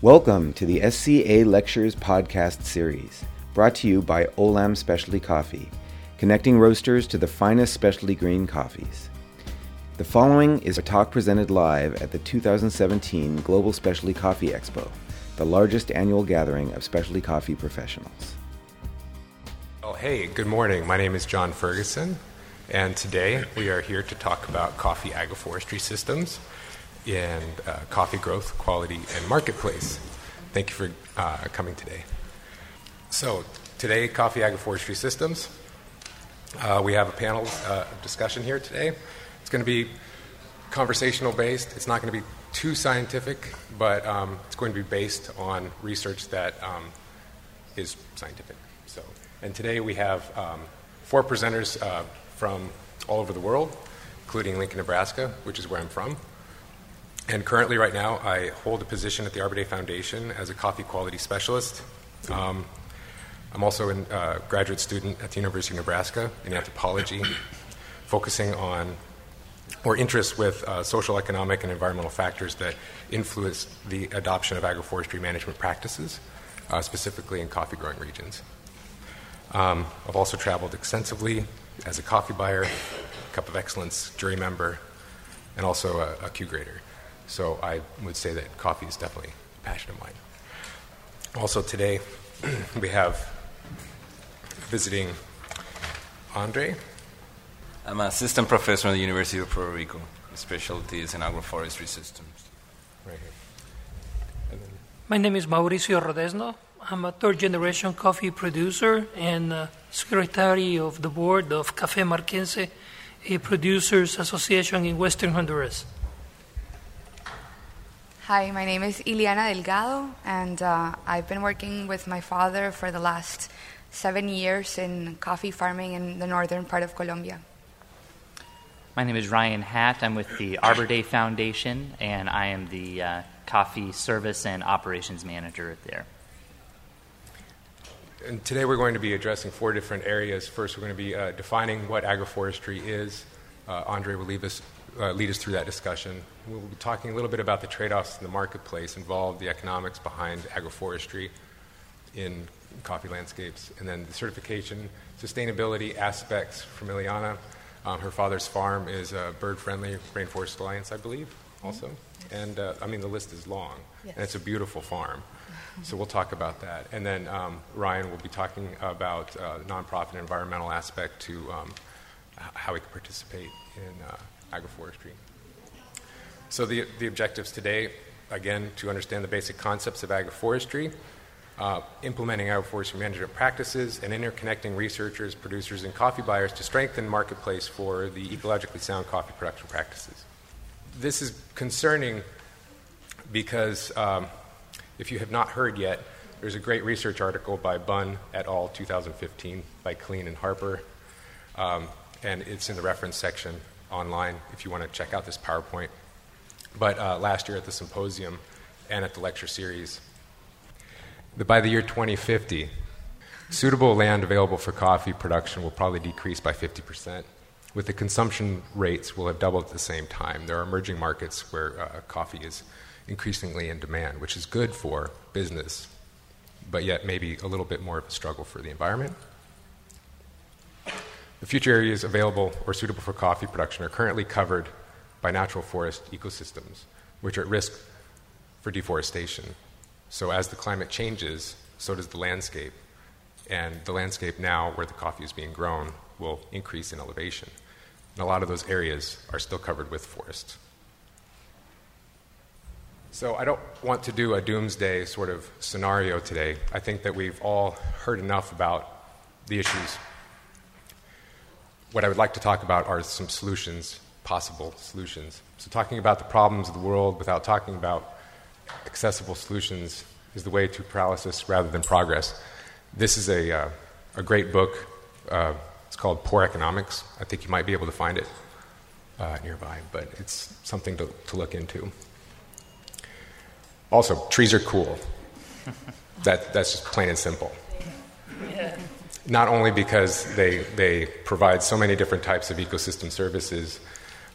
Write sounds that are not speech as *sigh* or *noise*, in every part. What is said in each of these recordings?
Welcome to the SCA Lectures podcast series, brought to you by Olam Specialty Coffee, connecting roasters to the finest specialty green coffees. The following is a talk presented live at the 2017 Global Specialty Coffee Expo, the largest annual gathering of specialty coffee professionals. Well, hey, good morning. My name is John Ferguson, and today we are here to talk about coffee agroforestry systems in uh, coffee growth, quality, and marketplace. Thank you for uh, coming today. So, today, coffee agroforestry systems. Uh, we have a panel uh, discussion here today. It's going to be conversational based. It's not going to be too scientific, but um, it's going to be based on research that um, is scientific. So, and today we have um, four presenters uh, from all over the world, including Lincoln, Nebraska, which is where I'm from. And currently, right now, I hold a position at the Arbor Day Foundation as a coffee quality specialist. Um, I'm also a uh, graduate student at the University of Nebraska in anthropology, focusing on or interest with uh, social, economic, and environmental factors that influence the adoption of agroforestry management practices, uh, specifically in coffee growing regions. Um, I've also traveled extensively as a coffee buyer, Cup of Excellence jury member, and also a, a Q grader. So I would say that coffee is definitely a passion of mine. Also, today *clears throat* we have visiting Andre. I'm an assistant professor at the University of Puerto Rico. My specialty is in agroforestry systems. Right here. And then My name is Mauricio Rodesno. I'm a third generation coffee producer and uh, secretary of the board of Café Marquense, a producers association in Western Honduras. Hi, my name is Iliana Delgado, and uh, I've been working with my father for the last seven years in coffee farming in the northern part of Colombia. My name is Ryan Hatt. I'm with the Arbor Day Foundation, and I am the uh, coffee service and operations manager there. And today we're going to be addressing four different areas. First, we're going to be uh, defining what agroforestry is. Uh, Andre will lead us, uh, lead us through that discussion. We'll be talking a little bit about the trade offs in the marketplace involved, the economics behind agroforestry in coffee landscapes, and then the certification, sustainability aspects from Ileana. Um, her father's farm is uh, bird friendly, Rainforest Alliance, I believe, also. And uh, I mean, the list is long, and it's a beautiful farm. So we'll talk about that. And then um, Ryan will be talking about uh, nonprofit environmental aspect to um, how we can participate in uh, agroforestry. So the, the objectives today, again, to understand the basic concepts of agroforestry, uh, implementing agroforestry management practices, and interconnecting researchers, producers, and coffee buyers to strengthen marketplace for the ecologically sound coffee production practices. This is concerning because um, if you have not heard yet, there's a great research article by Bunn et al. 2015 by Clean and Harper, um, and it's in the reference section online if you want to check out this PowerPoint. But uh, last year at the symposium and at the lecture series, that by the year 2050, suitable land available for coffee production will probably decrease by 50%, with the consumption rates will have doubled at the same time. There are emerging markets where uh, coffee is increasingly in demand, which is good for business, but yet maybe a little bit more of a struggle for the environment. The future areas available or suitable for coffee production are currently covered by natural forest ecosystems, which are at risk for deforestation. So, as the climate changes, so does the landscape. And the landscape now, where the coffee is being grown, will increase in elevation. And a lot of those areas are still covered with forest. So, I don't want to do a doomsday sort of scenario today. I think that we've all heard enough about the issues. What I would like to talk about are some solutions, possible solutions. So, talking about the problems of the world without talking about accessible solutions is the way to paralysis rather than progress. This is a, uh, a great book. Uh, it's called Poor Economics. I think you might be able to find it uh, nearby, but it's something to, to look into. Also, trees are cool. *laughs* that, that's just plain and simple. Not only because they, they provide so many different types of ecosystem services,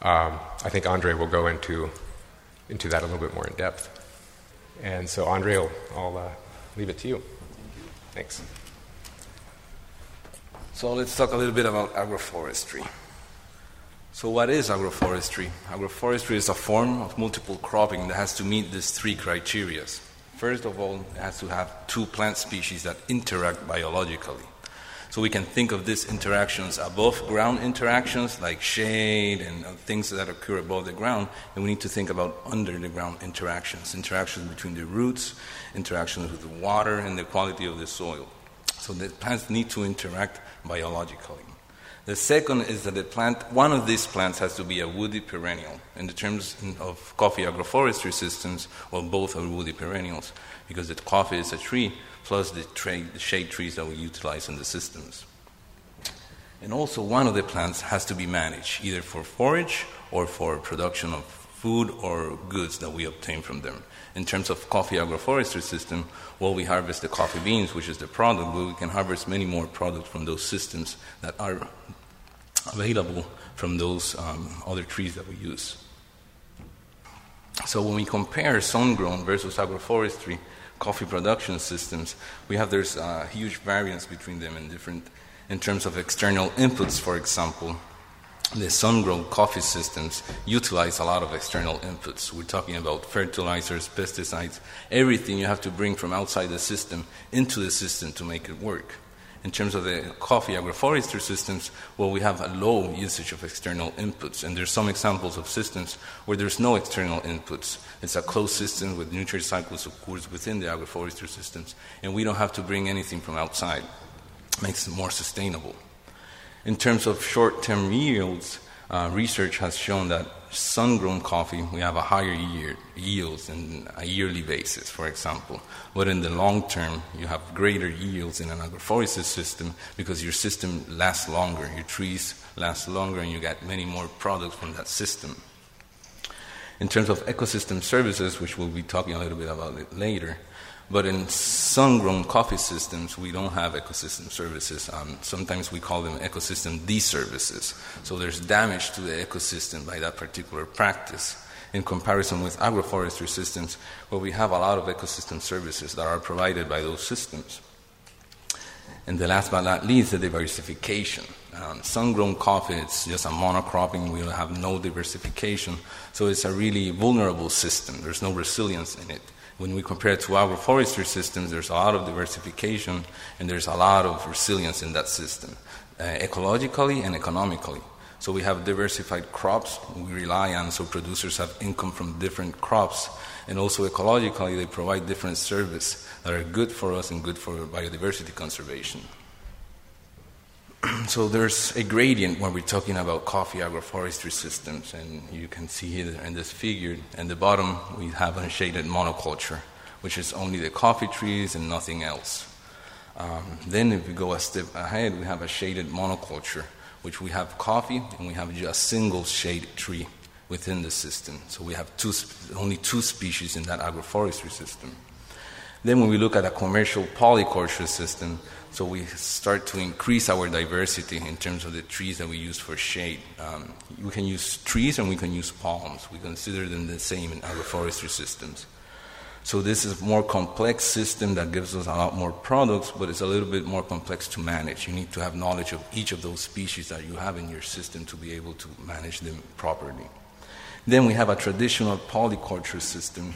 um, I think Andre will go into, into that a little bit more in depth. And so, Andre, I'll, I'll uh, leave it to you. Thanks. So let's talk a little bit about agroforestry. So, what is agroforestry? Agroforestry is a form of multiple cropping that has to meet these three criteria. First of all, it has to have two plant species that interact biologically. So we can think of these interactions above ground interactions like shade and things that occur above the ground, and we need to think about under the ground interactions, interactions between the roots, interactions with the water, and the quality of the soil. So the plants need to interact biologically. The second is that the plant, one of these plants has to be a woody perennial. In the terms of coffee agroforestry systems, well, both are woody perennials because the coffee is a tree, plus the, tra- the shade trees that we utilize in the systems. And also, one of the plants has to be managed, either for forage or for production of food or goods that we obtain from them. In terms of coffee agroforestry system, well, we harvest the coffee beans, which is the product, but we can harvest many more products from those systems that are available from those um, other trees that we use. So when we compare sun-grown versus agroforestry, coffee production systems, we have there's a huge variance between them in different, in terms of external inputs, for example. The sun-grown coffee systems utilize a lot of external inputs. We're talking about fertilizers, pesticides, everything you have to bring from outside the system into the system to make it work in terms of the coffee agroforestry systems, well, we have a low usage of external inputs. And there's some examples of systems where there's no external inputs. It's a closed system with nutrient cycles of course, within the agroforestry systems. And we don't have to bring anything from outside. Makes it more sustainable. In terms of short-term yields, uh, research has shown that sun-grown coffee, we have a higher year, yields in a yearly basis, for example. But in the long term, you have greater yields in an agroforestry system because your system lasts longer, your trees last longer, and you get many more products from that system. In terms of ecosystem services, which we'll be talking a little bit about later, but in sun grown coffee systems, we don't have ecosystem services. Um, sometimes we call them ecosystem disservices. So there's damage to the ecosystem by that particular practice in comparison with agroforestry systems, where we have a lot of ecosystem services that are provided by those systems. And the last but not least, the diversification. Um, sun-grown coffee, it's just a monocropping. We have no diversification, so it's a really vulnerable system. There's no resilience in it. When we compare it to agroforestry systems, there's a lot of diversification and there's a lot of resilience in that system, uh, ecologically and economically. So we have diversified crops we rely on, so producers have income from different crops. And also ecologically, they provide different services that are good for us and good for biodiversity conservation. *clears throat* so there's a gradient when we're talking about coffee agroforestry systems, and you can see here in this figure. At the bottom, we have a shaded monoculture, which is only the coffee trees and nothing else. Um, then, if we go a step ahead, we have a shaded monoculture, which we have coffee and we have just a single shade tree within the system. So we have two, only two species in that agroforestry system. Then, when we look at a commercial polyculture system, so we start to increase our diversity in terms of the trees that we use for shade. Um, we can use trees and we can use palms. We consider them the same in agroforestry systems. So this is a more complex system that gives us a lot more products, but it's a little bit more complex to manage. You need to have knowledge of each of those species that you have in your system to be able to manage them properly. Then we have a traditional polyculture system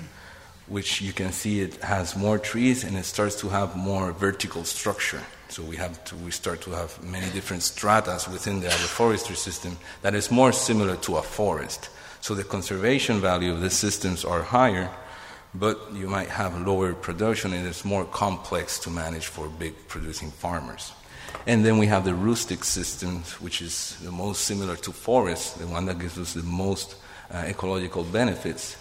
which you can see it has more trees and it starts to have more vertical structure. So we have to, we start to have many different stratas within the agroforestry system that is more similar to a forest. So the conservation value of the systems are higher, but you might have lower production and it's more complex to manage for big producing farmers. And then we have the rustic systems, which is the most similar to forests, the one that gives us the most uh, ecological benefits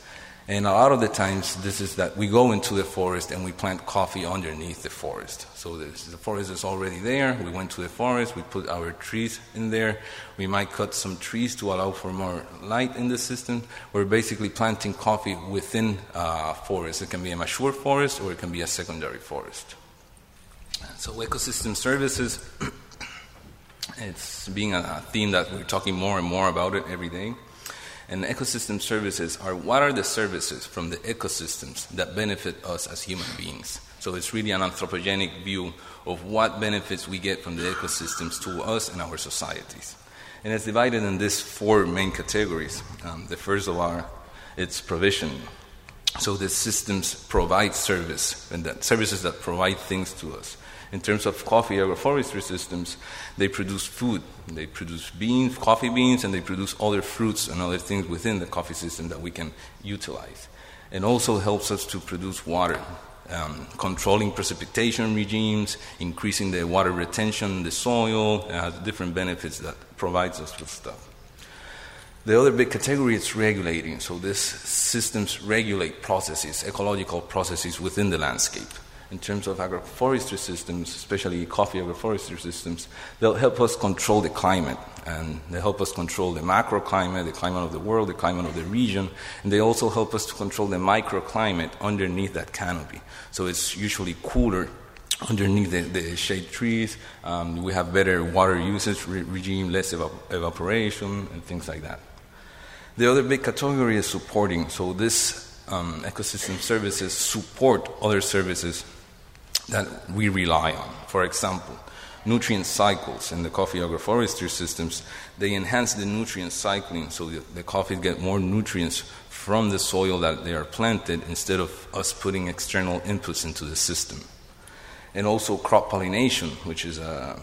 and a lot of the times, this is that we go into the forest and we plant coffee underneath the forest. So the forest is already there. We went to the forest, we put our trees in there. We might cut some trees to allow for more light in the system. We're basically planting coffee within a forest. It can be a mature forest or it can be a secondary forest. So ecosystem services, *clears throat* it's being a theme that we're talking more and more about it every day. And ecosystem services are what are the services from the ecosystems that benefit us as human beings? So it's really an anthropogenic view of what benefits we get from the ecosystems to us and our societies. And it's divided in these four main categories. Um, the first of all, it's provision. So the systems provide service, and that services that provide things to us. In terms of coffee agroforestry systems, they produce food. They produce beans, coffee beans, and they produce other fruits and other things within the coffee system that we can utilize. It also helps us to produce water, um, controlling precipitation regimes, increasing the water retention in the soil, it has different benefits that provides us with stuff. The other big category is regulating. So these systems regulate processes, ecological processes within the landscape in terms of agroforestry systems, especially coffee agroforestry systems, they'll help us control the climate. And they help us control the macroclimate, the climate of the world, the climate of the region. And they also help us to control the microclimate underneath that canopy. So it's usually cooler underneath the, the shade trees. Um, we have better water usage re- regime, less evap- evaporation, and things like that. The other big category is supporting. So this um, ecosystem services support other services that we rely on. For example, nutrient cycles in the coffee agroforestry systems, they enhance the nutrient cycling so that the coffees get more nutrients from the soil that they are planted instead of us putting external inputs into the system. And also crop pollination, which is a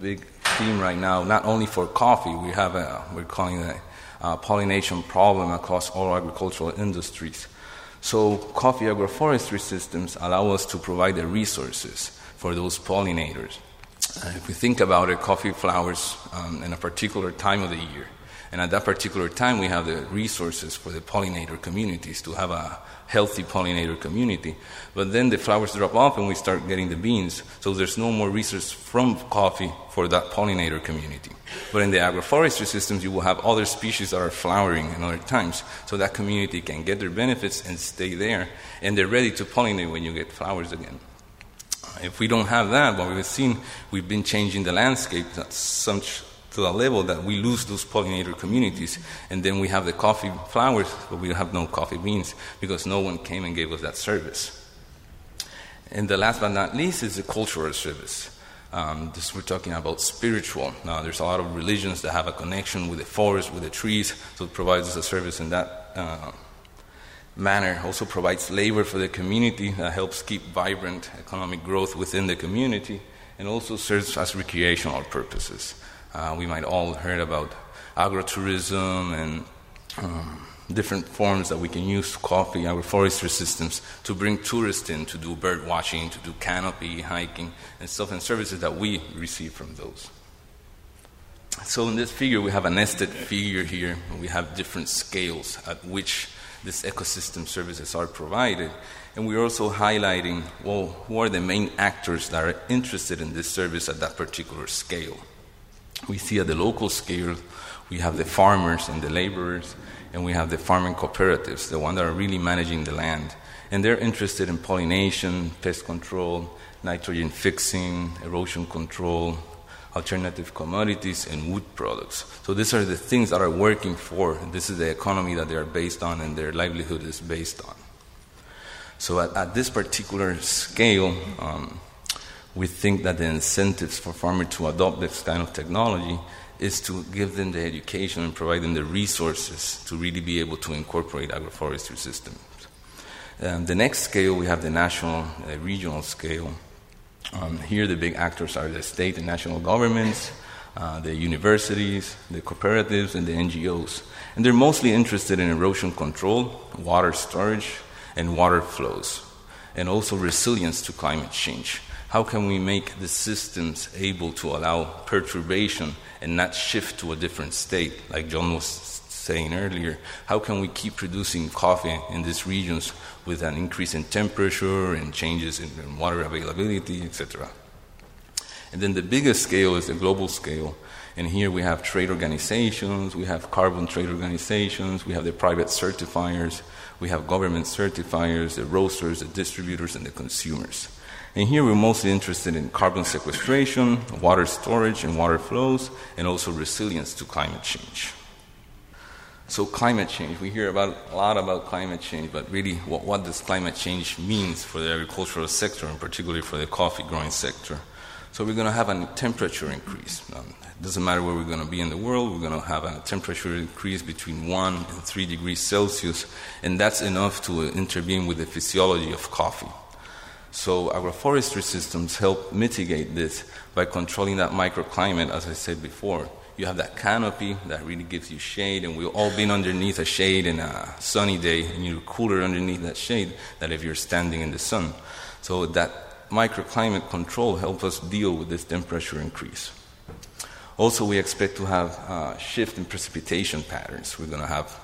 big theme right now, not only for coffee, we have a, we're calling it a, a pollination problem across all agricultural industries. So, coffee agroforestry systems allow us to provide the resources for those pollinators. Uh, if we think about it, coffee flowers um, in a particular time of the year. And at that particular time, we have the resources for the pollinator communities to have a healthy pollinator community. But then the flowers drop off and we start getting the beans. So there's no more resource from coffee for that pollinator community. But in the agroforestry systems, you will have other species that are flowering in other times. So that community can get their benefits and stay there. And they're ready to pollinate when you get flowers again. If we don't have that, what we've seen, we've been changing the landscape That's such to a level that we lose those pollinator communities, and then we have the coffee flowers, but we have no coffee beans because no one came and gave us that service. And the last but not least is the cultural service. Um, this we're talking about spiritual. Now, there's a lot of religions that have a connection with the forest, with the trees, so it provides us a service in that uh, manner. Also provides labor for the community that helps keep vibrant economic growth within the community, and also serves as recreational purposes. Uh, we might all heard about agrotourism and um, different forms that we can use coffee, agroforestry systems to bring tourists in to do bird watching, to do canopy hiking, and stuff and services that we receive from those. So in this figure, we have a nested figure here. We have different scales at which these ecosystem services are provided. And we're also highlighting, well, who are the main actors that are interested in this service at that particular scale. We see at the local scale, we have the farmers and the laborers, and we have the farming cooperatives, the ones that are really managing the land. And they're interested in pollination, pest control, nitrogen fixing, erosion control, alternative commodities, and wood products. So these are the things that are working for. This is the economy that they are based on, and their livelihood is based on. So at, at this particular scale, um, we think that the incentives for farmers to adopt this kind of technology is to give them the education and provide them the resources to really be able to incorporate agroforestry systems. Um, the next scale, we have the national, uh, regional scale. Um, here, the big actors are the state and national governments, uh, the universities, the cooperatives, and the NGOs. And they're mostly interested in erosion control, water storage, and water flows, and also resilience to climate change how can we make the systems able to allow perturbation and not shift to a different state, like John was saying earlier? How can we keep producing coffee in these regions with an increase in temperature and changes in, water availability, etc.? And then the biggest scale is the global scale. And here we have trade organizations, we have carbon trade organizations, we have the private certifiers, we have government certifiers, the roasters, the distributors, and the consumers. And here we're mostly interested in carbon sequestration, water storage and water flows, and also resilience to climate change. So climate change, we hear about a lot about climate change, but really what, what does climate change means for the agricultural sector and particularly for the coffee growing sector? So we're going to have a temperature increase. Um, it doesn't matter where we're going to be in the world, we're going to have a temperature increase between 1 and 3 degrees Celsius, and that's enough to intervene with the physiology of coffee. So agroforestry systems help mitigate this by controlling that microclimate, as I said before you have that canopy that really gives you shade, and we've all been underneath a shade in a sunny day, and you're cooler underneath that shade than if you're standing in the sun. So that microclimate control helps us deal with this temperature increase. Also, we expect to have a shift in precipitation patterns. We're going to have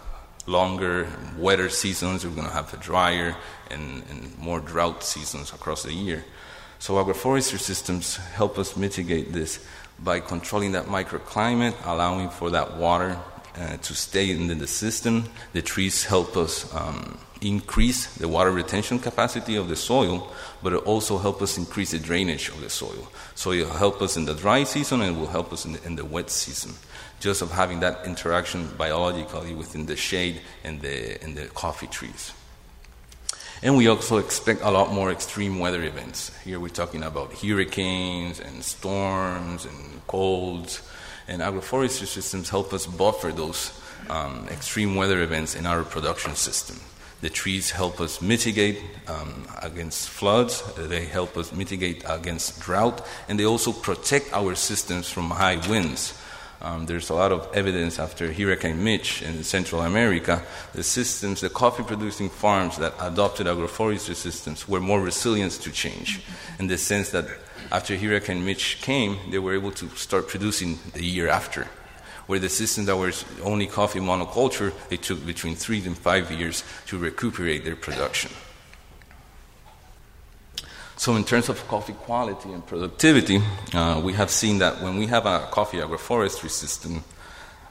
longer, wetter seasons. We're going to have a drier and, and more drought seasons across the year. So agroforestry systems help us mitigate this by controlling that microclimate, allowing for that water uh, to stay in the, system. The trees help us um, increase the water retention capacity of the soil, but it also help us increase the drainage of the soil. So it will help us in the dry season and it will help us in the, in the wet season. Just of having that interaction biologically within the shade and the, and the coffee trees. And we also expect a lot more extreme weather events. Here we're talking about hurricanes and storms and colds. And agroforestry systems help us buffer those um, extreme weather events in our production system. The trees help us mitigate um, against floods, they help us mitigate against drought, and they also protect our systems from high winds. Um, there's a lot of evidence after Hurricane Mitch in Central America. The systems, the coffee producing farms that adopted agroforestry systems were more resilient to change in the sense that after Hurricane Mitch came, they were able to start producing the year after. Where the systems that were only coffee monoculture, it took between three and five years to recuperate their production. So, in terms of coffee quality and productivity, uh, we have seen that when we have a coffee agroforestry system,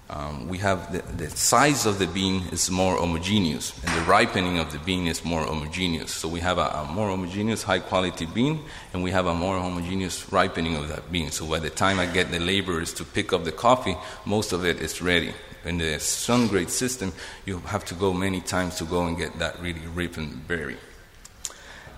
um, we have the, the, size of the bean is more homogeneous, and the ripening of the bean is more homogeneous. So, we have a, a more homogeneous, high quality bean, and we have a more homogeneous ripening of that bean. So, by the time I get the laborers to pick up the coffee, most of it is ready. In the sun grade system, you have to go many times to go and get that really ripened berry.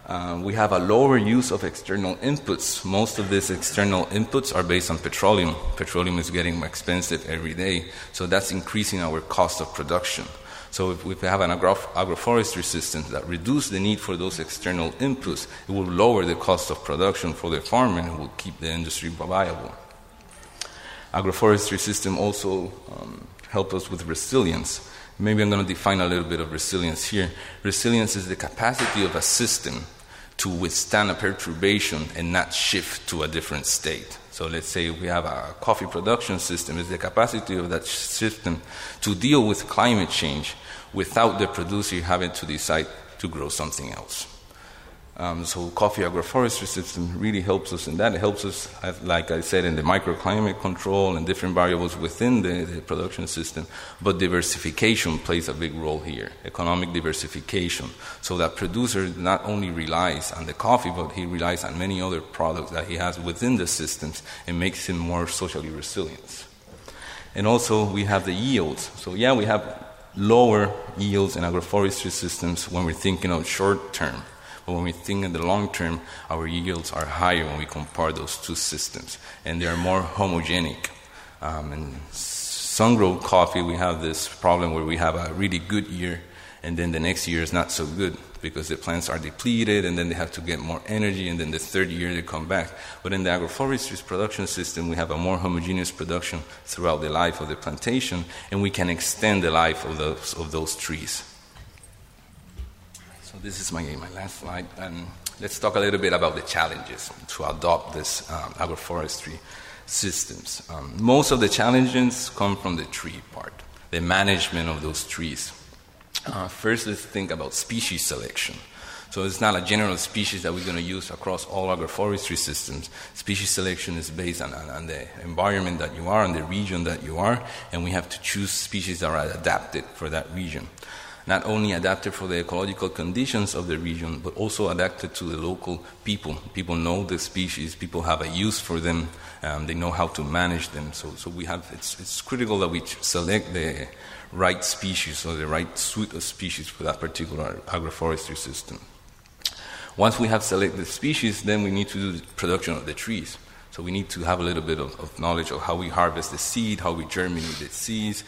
Uh, we have a lower use of external inputs. Most of these external inputs are based on petroleum. Petroleum is getting more expensive every day, so that's increasing our cost of production. So if we have an agro- agroforestry system that reduce the need for those external inputs, it will lower the cost of production for the farmer and will keep the industry viable. Agroforestry system also um, help us with resilience. Maybe I'm going to define a little bit of resilience here. Resilience is the capacity of a system to withstand a perturbation and not shift to a different state. So let's say we have a coffee production system, is the capacity of that system to deal with climate change without the producer having to decide to grow something else. Um, so coffee agroforestry system really helps us in that. It helps us, like I said, in the microclimate control and different variables within the, the, production system. But diversification plays a big role here. Economic diversification, so that producer not only relies on the coffee, but he relies on many other products that he has within the systems, and makes him more socially resilient. And also we have the yields. So yeah, we have lower yields in agroforestry systems when we're thinking of short term but when we think in the long term, our yields are higher when we compare those two systems, and they are more homogenic. Um, in sun-grown coffee, we have this problem where we have a really good year, and then the next year is not so good because the plants are depleted, and then they have to get more energy, and then the third year they come back. But in the agroforestry production system, we have a more homogeneous production throughout the life of the plantation, and we can extend the life of those, of those trees. This is my, my last slide. And let's talk a little bit about the challenges to adopt this um, agroforestry systems. Um, most of the challenges come from the tree part, the management of those trees. Uh, first, let's think about species selection. So it's not a general species that we're going to use across all agroforestry systems. Species selection is based on, on, on, the environment that you are, and the region that you are, and we have to choose species that are adapted for that region. Not only adapted for the ecological conditions of the region, but also adapted to the local people. People know the species, people have a use for them, um, they know how to manage them. So, so we have, it's, it's critical that we select the right species or the right suite of species for that particular agroforestry system. Once we have selected the species, then we need to do the production of the trees. So we need to have a little bit of, of knowledge of how we harvest the seed, how we germinate the seeds,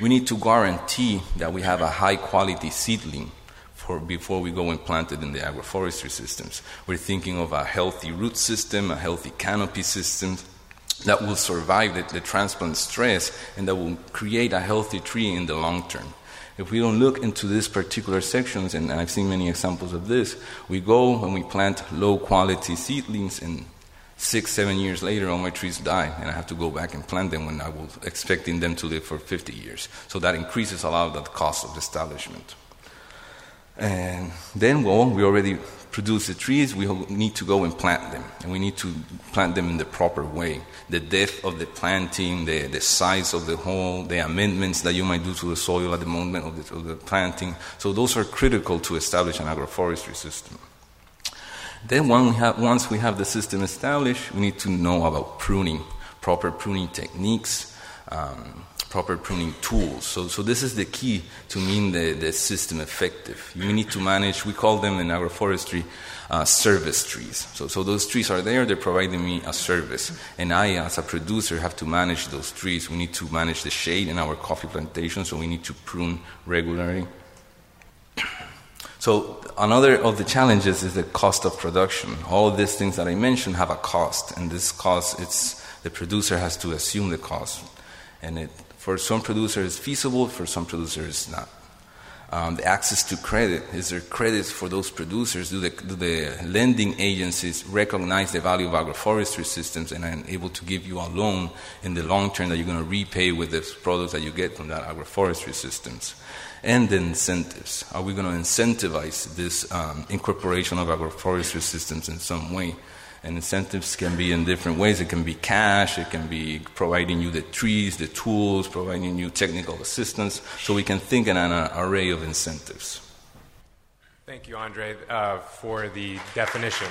we need to guarantee that we have a high quality seedling for, before we go and plant it in the agroforestry systems. We're thinking of a healthy root system, a healthy canopy system that will survive the, the transplant stress and that will create a healthy tree in the long term. If we don't look into these particular sections, and I've seen many examples of this, we go and we plant low quality seedlings and six, seven years later, all my trees die, and I have to go back and plant them when I was expecting them to live for 50 years. So that increases a lot of the cost of the establishment. And then, well, we already produce the trees, we need to go and plant them. And we need to plant them in the proper way. The depth of the planting, the, the size of the hole, the amendments that you might do to the soil at the moment of the, of the planting. So those are critical to establish an agroforestry system. Then we have, once we have the system established, we need to know about pruning, proper pruning techniques, um, proper pruning tools. So, so this is the key to mean the, the system effective. You need to manage, we call them in agroforestry, uh, service trees. So, so those trees are there, they're providing me a service. And I, as a producer, have to manage those trees. We need to manage the shade in our coffee plantation, so we need to prune regularly. So another of the challenges is the cost of production. All these things that I mentioned have a cost, and this cost, it's the producer has to assume the cost, and it, for some producers it's feasible, for some producers it's not. Um, the access to credit is there credits for those producers? Do the, do the lending agencies recognize the value of agroforestry systems and are able to give you a loan in the long term that you're going to repay with the products that you get from that agroforestry systems? And the incentives. Are we going to incentivize this um, incorporation of agroforestry systems in some way? And incentives can be in different ways. It can be cash, it can be providing you the trees, the tools, providing you technical assistance. So we can think in an array of incentives. Thank you, Andre, uh, for the definition.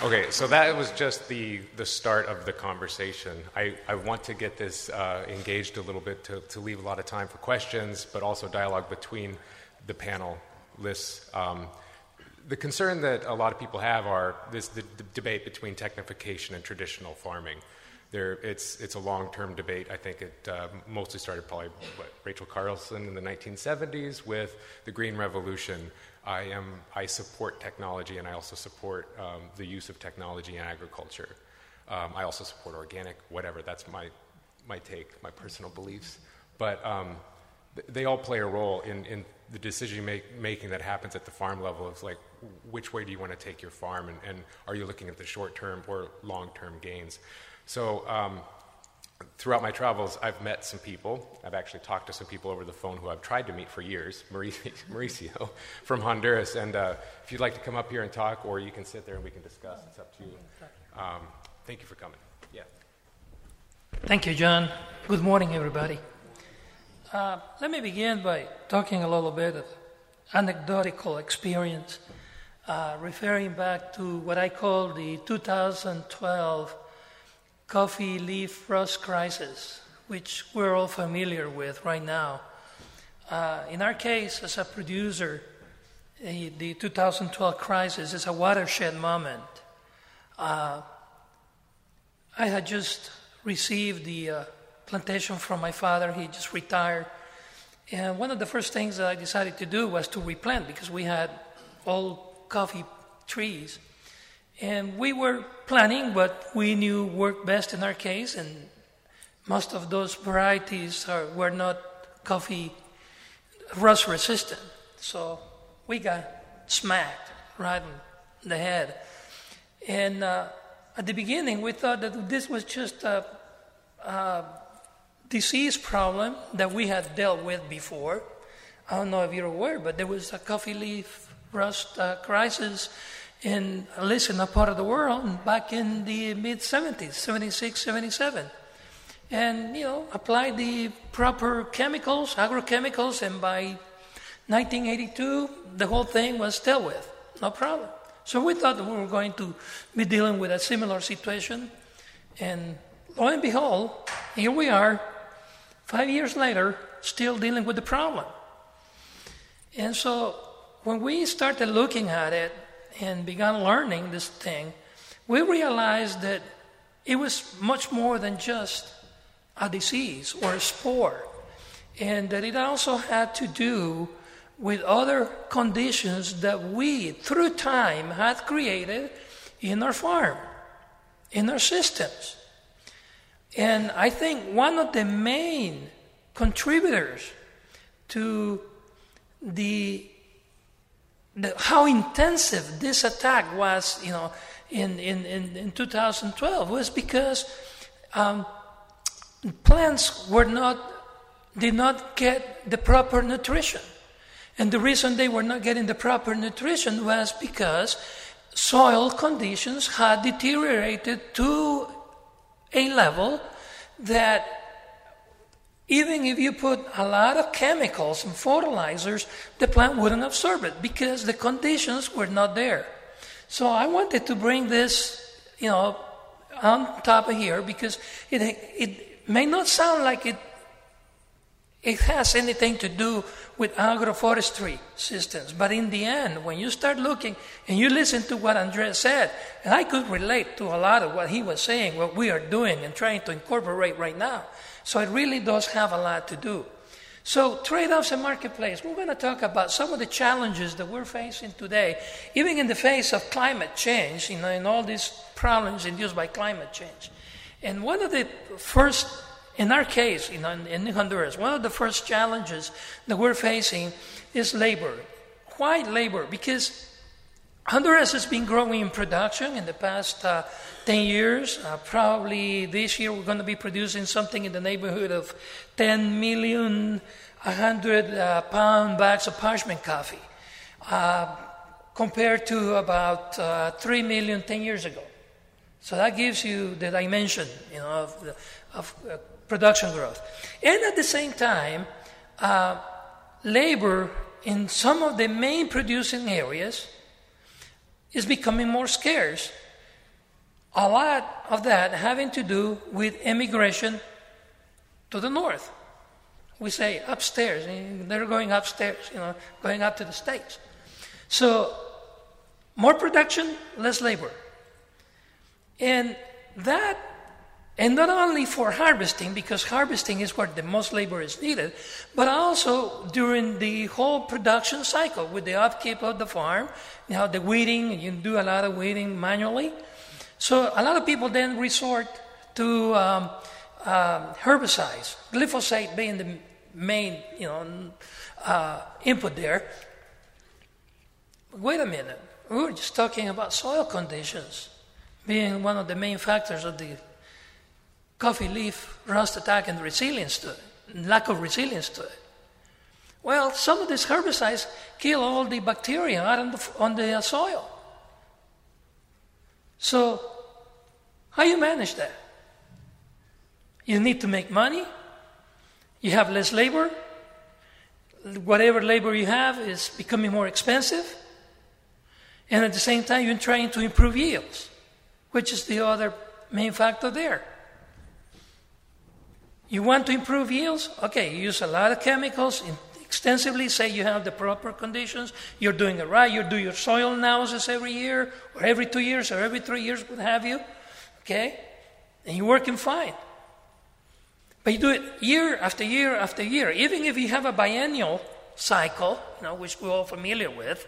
Okay, so that was just the, the start of the conversation. I, I want to get this uh, engaged a little bit to, to leave a lot of time for questions, but also dialogue between the panelists. Um, the concern that a lot of people have are this the, the debate between technification and traditional farming. There, it's, it's a long term debate. I think it uh, mostly started probably what, Rachel Carson in the 1970s with the Green Revolution. I, am, I support technology and I also support um, the use of technology in agriculture. Um, I also support organic, whatever. That's my, my take, my personal beliefs. But um, th- they all play a role in, in the decision make, making that happens at the farm level of like, which way do you want to take your farm and, and are you looking at the short term or long term gains? So, um, throughout my travels, I've met some people. I've actually talked to some people over the phone who I've tried to meet for years, *laughs* Mauricio from Honduras. And uh, if you'd like to come up here and talk, or you can sit there and we can discuss, it's up to you. Um, thank you for coming. Yeah. Thank you, John. Good morning, everybody. Uh, let me begin by talking a little bit of anecdotal experience, uh, referring back to what I call the 2012 coffee leaf rust crisis, which we're all familiar with right now. Uh, in our case, as a producer, the 2012 crisis is a watershed moment. Uh, I had just received the uh, plantation from my father, he just retired. And one of the first things that I decided to do was to replant because we had old coffee trees. And we were planning what we knew worked best in our case, and most of those varieties are, were not coffee rust resistant. So we got smacked right in the head. And uh, at the beginning, we thought that this was just a, a disease problem that we had dealt with before. I don't know if you're aware, but there was a coffee leaf rust uh, crisis in at least in that part of the world back in the mid 70s, 76, 77. and you know apply the proper chemicals, agrochemicals, and by 1982 the whole thing was dealt with, no problem. So we thought we were going to be dealing with a similar situation, and lo and behold, here we are, five years later, still dealing with the problem. And so when we started looking at it and began learning this thing, we realized that it was much more than just a disease or a spore, and that it also had to do with other conditions that we, through time, had created in our farm, in our systems. And I think one of the main contributors to the, how intensive this attack was, you know, in, in, in, in 2012 was because um, plants were not, did not get the proper nutrition. And the reason they were not getting the proper nutrition was because soil conditions had deteriorated to a level that even if you put a lot of chemicals and fertilizers, the plant wouldn't absorb it because the conditions were not there. So I wanted to bring this, you know, on top of here because it, it may not sound like it, it has anything to do with agroforestry systems. But in the end, when you start looking and you listen to what Andres said, and I could relate to a lot of what he was saying, what we are doing and trying to incorporate right now. So it really does have a lot to do. So, trade offs and marketplace, we're going to talk about some of the challenges that we're facing today, even in the face of climate change, you know, and all these problems induced by climate change. And one of the first, in our case, you know, in, in Honduras, one of the first challenges that we're facing is labor. Why labor? Because Honduras has been growing in production in the past uh, 10 years. Uh, probably this year we're going to be producing something in the neighborhood of 10 million 100 uh, pound bags of parchment coffee, uh, compared to about uh, 3 million 10 years ago. So that gives you the dimension you know, of, of uh, production growth. And at the same time, labor in some of the main producing areas is becoming more scarce. A lot of that having to do with immigration to the north. We say upstairs, they're going upstairs, you know, going up to the States. So, more production, less labor. And that and not only for harvesting, because harvesting is where the most labor is needed, but also during the whole production cycle with the upkeep of the farm, you know, the weeding, you do a lot of weeding manually. So a lot of people then resort to um, uh, herbicides, glyphosate being the main, you know, uh, input there. Wait a minute, we were just talking about soil conditions being one of the main factors of the coffee leaf rust attack and resilience to it, lack of resilience to it. Well, some of these herbicides kill all the bacteria out on the, on the uh, soil. So, how you manage that? You need to make money. You have less labor. Whatever labor you have is becoming more expensive. And at the same time, you're trying to improve yields, which is the other main factor there. You want to improve yields? Okay, you use a lot of chemicals extensively, say you have the proper conditions, you're doing it right, you do your soil analysis every year, or every two years, or every three years, what have you, okay? And you're working fine. But you do it year after year after year. Even if you have a biennial cycle, you know, which we're all familiar with,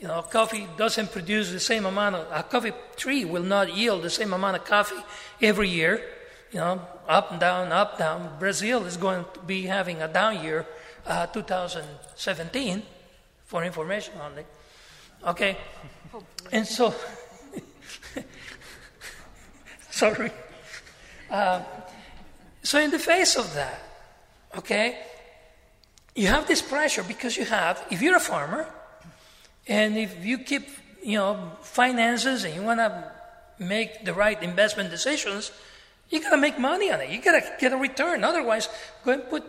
you know, coffee doesn't produce the same amount of, a coffee tree will not yield the same amount of coffee every year you know, up and down, up, and down. Brazil is going to be having a down year, uh, 2017, for information only. Okay? And so, *laughs* sorry. Uh, so, in the face of that, okay, you have this pressure because you have, if you're a farmer, and if you keep, you know, finances and you want to make the right investment decisions, You gotta make money on it. You gotta get a return. Otherwise, go and put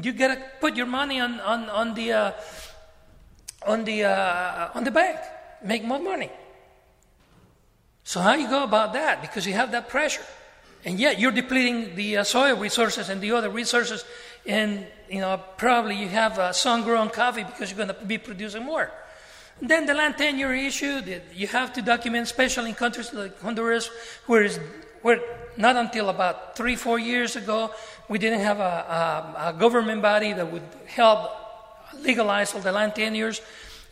you gotta put your money on on on the uh, on the uh, on the bank. Make more money. So how you go about that? Because you have that pressure, and yet you're depleting the uh, soil resources and the other resources, and you know probably you have sun-grown coffee because you're to be producing more. Then the land tenure issue, you have to document, especially in countries like Honduras, where, where not until about three, four years ago, we didn't have a, a, a government body that would help legalize all the land tenures,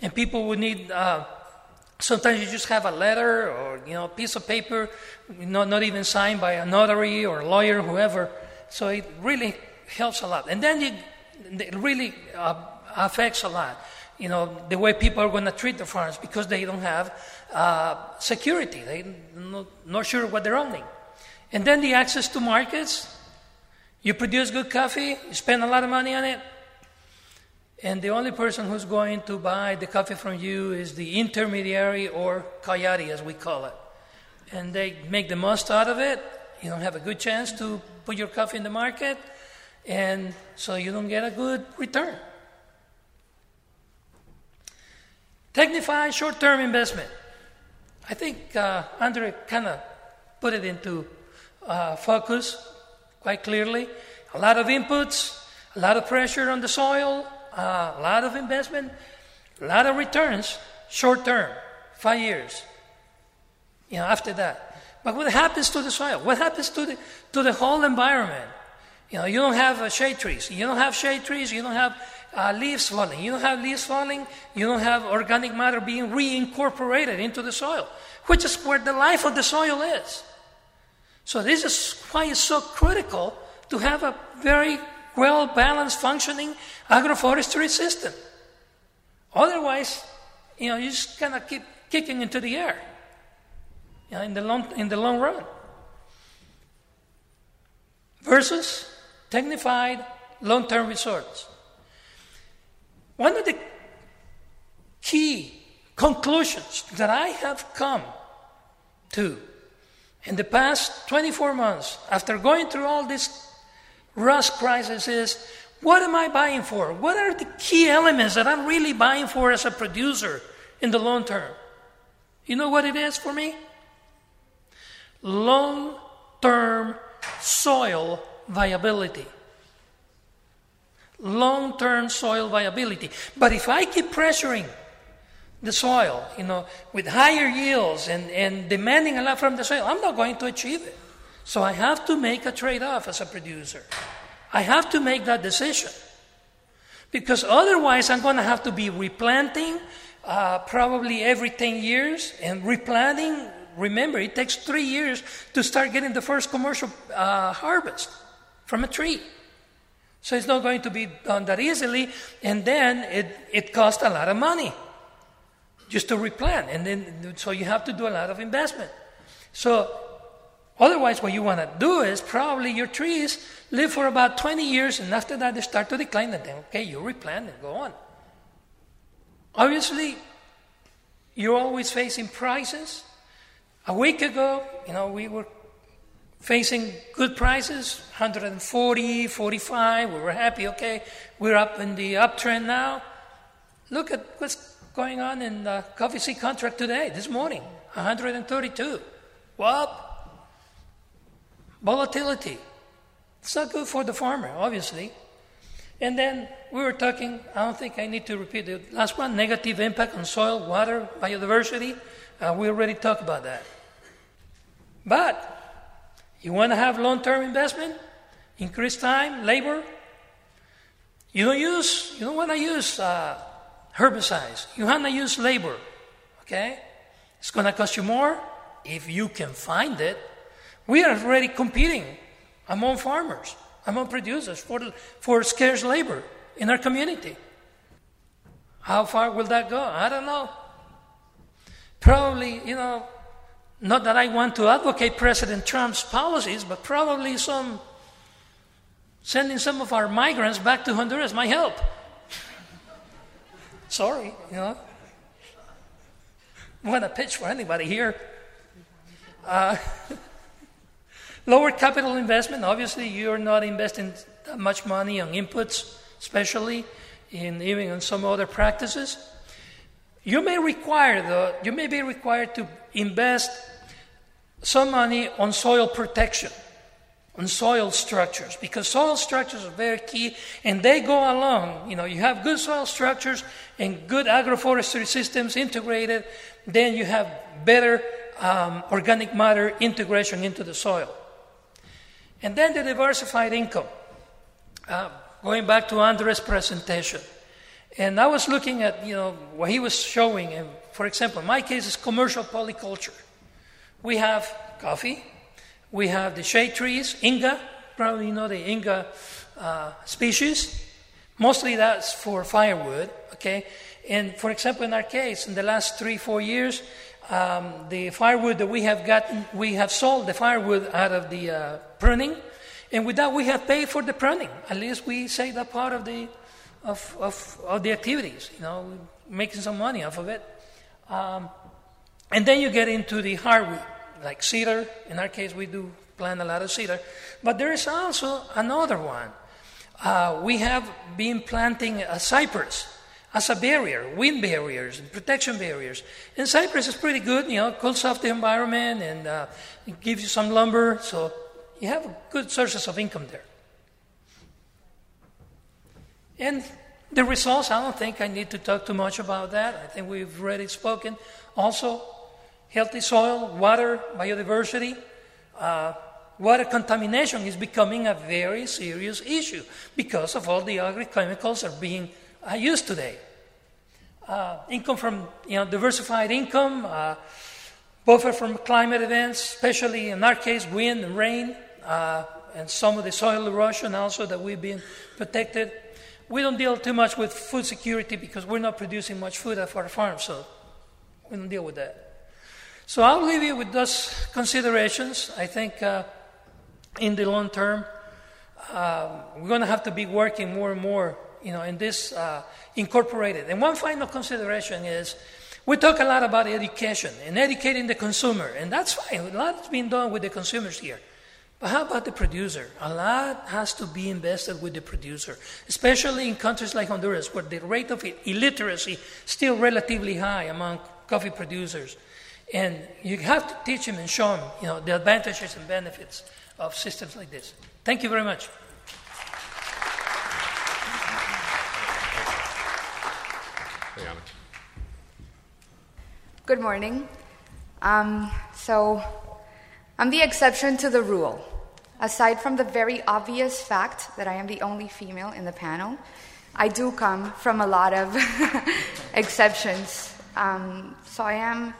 and people would need. Uh, sometimes you just have a letter or you know a piece of paper, not, not even signed by a notary or a lawyer, whoever. So it really helps a lot, and then it it really uh, affects a lot you know, the way people are going to treat the farms because they don't have uh, security. They're not, not sure what they're owning. And then the access to markets. You produce good coffee, you spend a lot of money on it, and the only person who's going to buy the coffee from you is the intermediary or coyote, as we call it. And they make the most out of it. You don't have a good chance to put your coffee in the market, and so you don't get a good return. Technified short term investment. I think uh, Andre kind of put it into uh, focus quite clearly. A lot of inputs, a lot of pressure on the soil, uh, a lot of investment, a lot of returns, short term, five years. You know, after that. But what happens to the soil? What happens to the, to the whole environment? You know, you don't have uh, shade trees. You don't have shade trees. You don't have uh, leaves falling. You don't have leaves falling. You don't have organic matter being reincorporated into the soil, which is where the life of the soil is. So this is why it's so critical to have a very well balanced functioning agroforestry system. Otherwise, you know, you just kind of keep kicking into the air you know, in, the long, in the long run. Versus technified long term resorts. One of the key conclusions that I have come to in the past 24 months, after going through all this rust crisis, is what am I buying for? What are the key elements that I'm really buying for as a producer in the long term? You know what it is for me? Long term soil viability long term soil viability. But if I keep pressuring the soil, you know, with higher yields and, and demanding a lot from the soil, I'm not going to achieve it. So I have to make a trade off as a producer. I have to make that decision. Because otherwise, I'm going to have to be replanting uh, probably every 10 years and replanting. Remember, it takes three years to start getting the first commercial uh, harvest from a tree. So it's not going to be done that easily, and then it, it costs a lot of money just to replant, and then so you have to do a lot of investment. So otherwise, what you want to do is probably your trees live for about 20 years, and after that they start to decline, and then okay, you replant and go on. Obviously, you're always facing prices. A week ago, you know, we were facing good prices 140 45 we were happy okay we're up in the uptrend now look at what's going on in the coffee C contract today this morning 132 well volatility. It's not good for the farmer obviously. And then we were talking i don't think i need to repeat the last one negative impact on soil water biodiversity. Uh, we already talked about that. But you want to have long term investment? Increase time, labor? You don't use, you don't want to use uh, herbicides. You want to use labor. Okay? It's going to cost you more if you can find it. We are already competing among farmers, among producers for, for scarce labor in our community. How far will that go? I don't know. Probably, you know, not that I want to advocate President Trump's policies, but probably some sending some of our migrants back to Honduras might help. Sorry, you know. Want to pitch for anybody here. Uh, *laughs* Lower capital investment, obviously, you're not investing that much money on inputs, especially in even on some other practices. You may require, though, you may be required to invest some money on soil protection, on soil structures, because soil structures are very key and they go along. You know, you have good soil structures and good agroforestry systems integrated, then you have better um, organic matter integration into the soil. And then the diversified income. Uh, going back to Andres' presentation. And I was looking at, you know, what he was showing. And for example, my case is commercial polyculture. We have coffee. We have the shade trees, Inga, probably you know the Inga uh, species. Mostly that's for firewood, okay? And for example, in our case, in the last three, four years, um, the firewood that we have gotten, we have sold the firewood out of the uh, pruning, and with that we have paid for the pruning. At least we say that part of the of, of, of the activities, you know, making some money off of it. Um, and then you get into the hardwood, like cedar. In our case, we do plant a lot of cedar. But there is also another one. Uh, we have been planting a cypress as a barrier, wind barriers and protection barriers. And cypress is pretty good, you know, cools off the environment and uh, gives you some lumber, so you have good sources of income there. And the results, I don't think I need to talk too much about that. I think we've already spoken. Also, healthy soil, water, biodiversity. Uh, water contamination is becoming a very serious issue because of all the agrochemicals are being uh, used today. Uh, income from you know diversified income, uh, buffer from climate events, especially in our case wind and rain, uh, and some of the soil erosion also that we've been protected. We don't deal too much with food security because we're not producing much food at our farm, so we don't deal with that. So I'll leave you with those considerations. I think uh, in the long term, uh, we're going to have to be working more and more, you know, in this uh, incorporated. And one final consideration is we talk a lot about education and educating the consumer, and that's fine. A lot has been done with the consumers here. But how about the producer? A lot has to be invested with the producer, especially in countries like Honduras, where the rate of illiteracy is still relatively high among coffee producers. And you have to teach them and show them, you know, the advantages and benefits of systems like this. Thank you very much. Good morning. Um, so, I'm the exception to the rule. Aside from the very obvious fact that I am the only female in the panel, I do come from a lot of *laughs* exceptions. Um, so, I am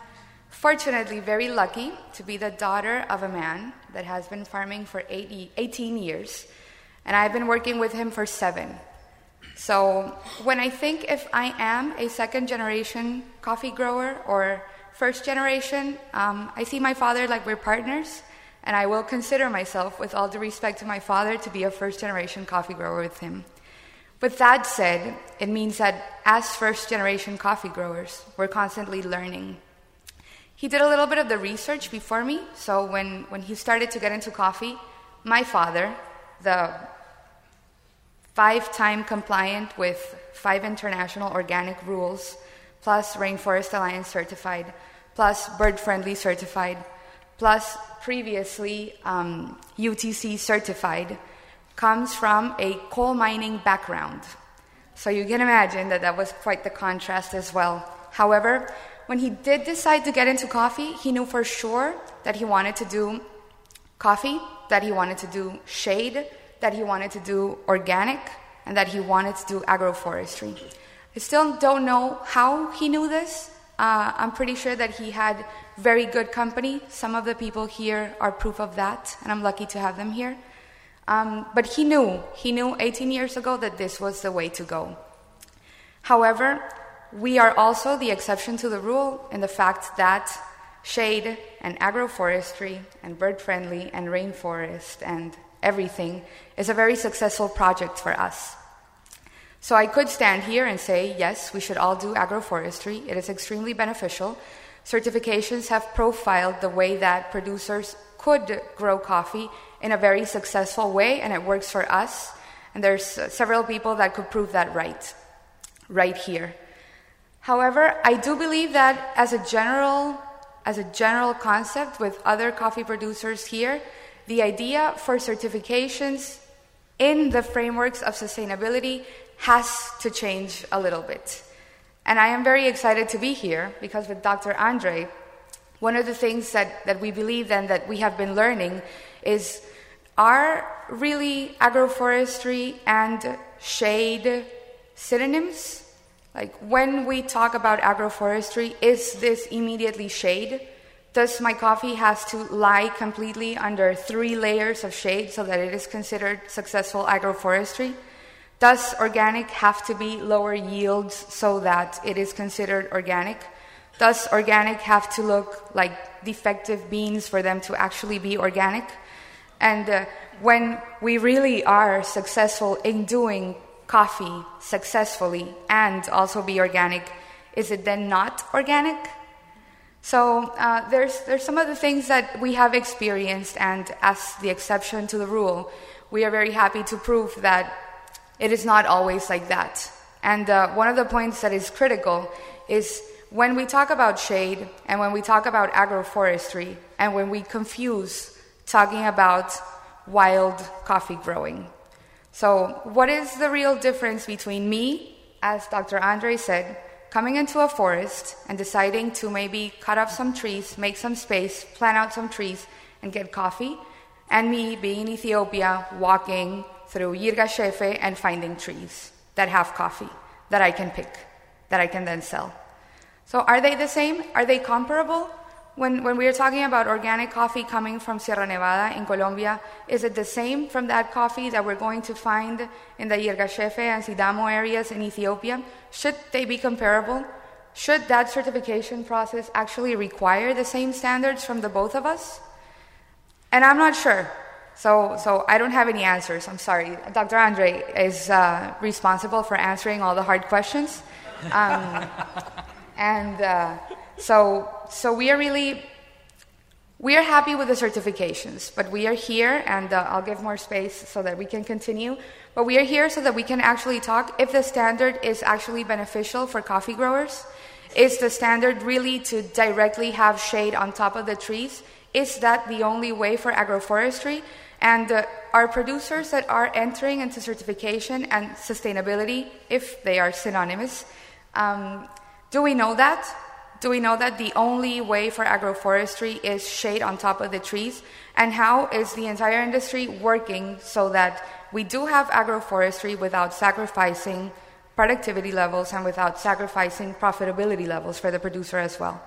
fortunately very lucky to be the daughter of a man that has been farming for 80, 18 years, and I've been working with him for seven. So when I think if I am a second generation coffee grower or first generation, um, I see my father like we're partners, and I will consider myself, with all due respect to my father, to be a first generation coffee grower with him. With that said, it means that as first generation coffee growers, we're constantly learning. He did a little bit of the research before me, so when, when he started to get into coffee, my father, the five time compliant with five international organic rules, plus Rainforest Alliance certified, plus bird friendly certified, plus previously um, UTZ certified, comes from a coal mining background. So you can imagine that that was quite the contrast as well. However, when he did decide to get into coffee, he knew for sure that he wanted to do coffee, that he wanted to do shade, that he wanted to do organic and that he wanted to do agroforestry. I still don't know how he knew this. Uh, I'm pretty sure that he had very good company. Some of the people here are proof of that, and I'm lucky to have them here. Um, but he knew, he knew 18 years ago that this was the way to go. However, we are also the exception to the rule in the fact that shade and agroforestry and bird friendly and rainforest and everything is a very successful project for us. So I could stand here and say, yes, we should all do agroforestry. It is extremely beneficial. Certifications have profiled the way that producers could grow coffee in a very successful way, and it works for us. And there's several people that could prove that right, right here. However, I do believe that as a general, as a general concept with other coffee producers here, the idea for certifications in the frameworks of sustainability has to change a little bit. And I am very excited to be here because with Dr. Andre, one of the things that, that we believe and that we have been learning is are really agroforestry and shade synonyms? Like when we talk about agroforestry, is this immediately shade? Does my coffee has to lie completely under three layers of shade so that it is considered successful agroforestry? Does organic have to be lower yields so that it is considered organic? Does organic have to look like defective beans for them to actually be organic? And uh, when we really are successful in doing coffee successfully and also be organic, is it then not organic? So uh, there's, there's some of the things that we have experienced, and as the exception to the rule, we are very happy to prove that it is not always like that. And uh, one of the points that is critical is when we talk about shade and when we talk about agroforestry and when we confuse talking about wild coffee growing. So, what is the real difference between me, as Dr. Andre said, coming into a forest and deciding to maybe cut off some trees, make some space, plant out some trees, and get coffee, and me being in Ethiopia, walking through Yirgacheffe and finding trees that have coffee that I can pick, that I can then sell? So, are they the same? Are they comparable? When, when we are talking about organic coffee coming from Sierra Nevada in Colombia, is it the same from that coffee that we're going to find in the Yirgacheffe and Sidamo areas in Ethiopia? Should they be comparable? Should that certification process actually require the same standards from the both of us? And I'm not sure. So, so I don't have any answers. I'm sorry. Dr. Andre is uh, responsible for answering all the hard questions. Um, *laughs* and uh, so, so we are really we are happy with the certifications, but we are here, and uh, I'll give more space so that we can continue. But we are here so that we can actually talk if the standard is actually beneficial for coffee growers. Is the standard really to directly have shade on top of the trees? Is that the only way for agroforestry? And uh, our producers that are entering into certification and sustainability, if they are synonymous, um, do we know that? Do we know that the only way for agroforestry is shade on top of the trees? And how is the entire industry working so that we do have agroforestry without sacrificing productivity levels and without sacrificing profitability levels for the producer as well?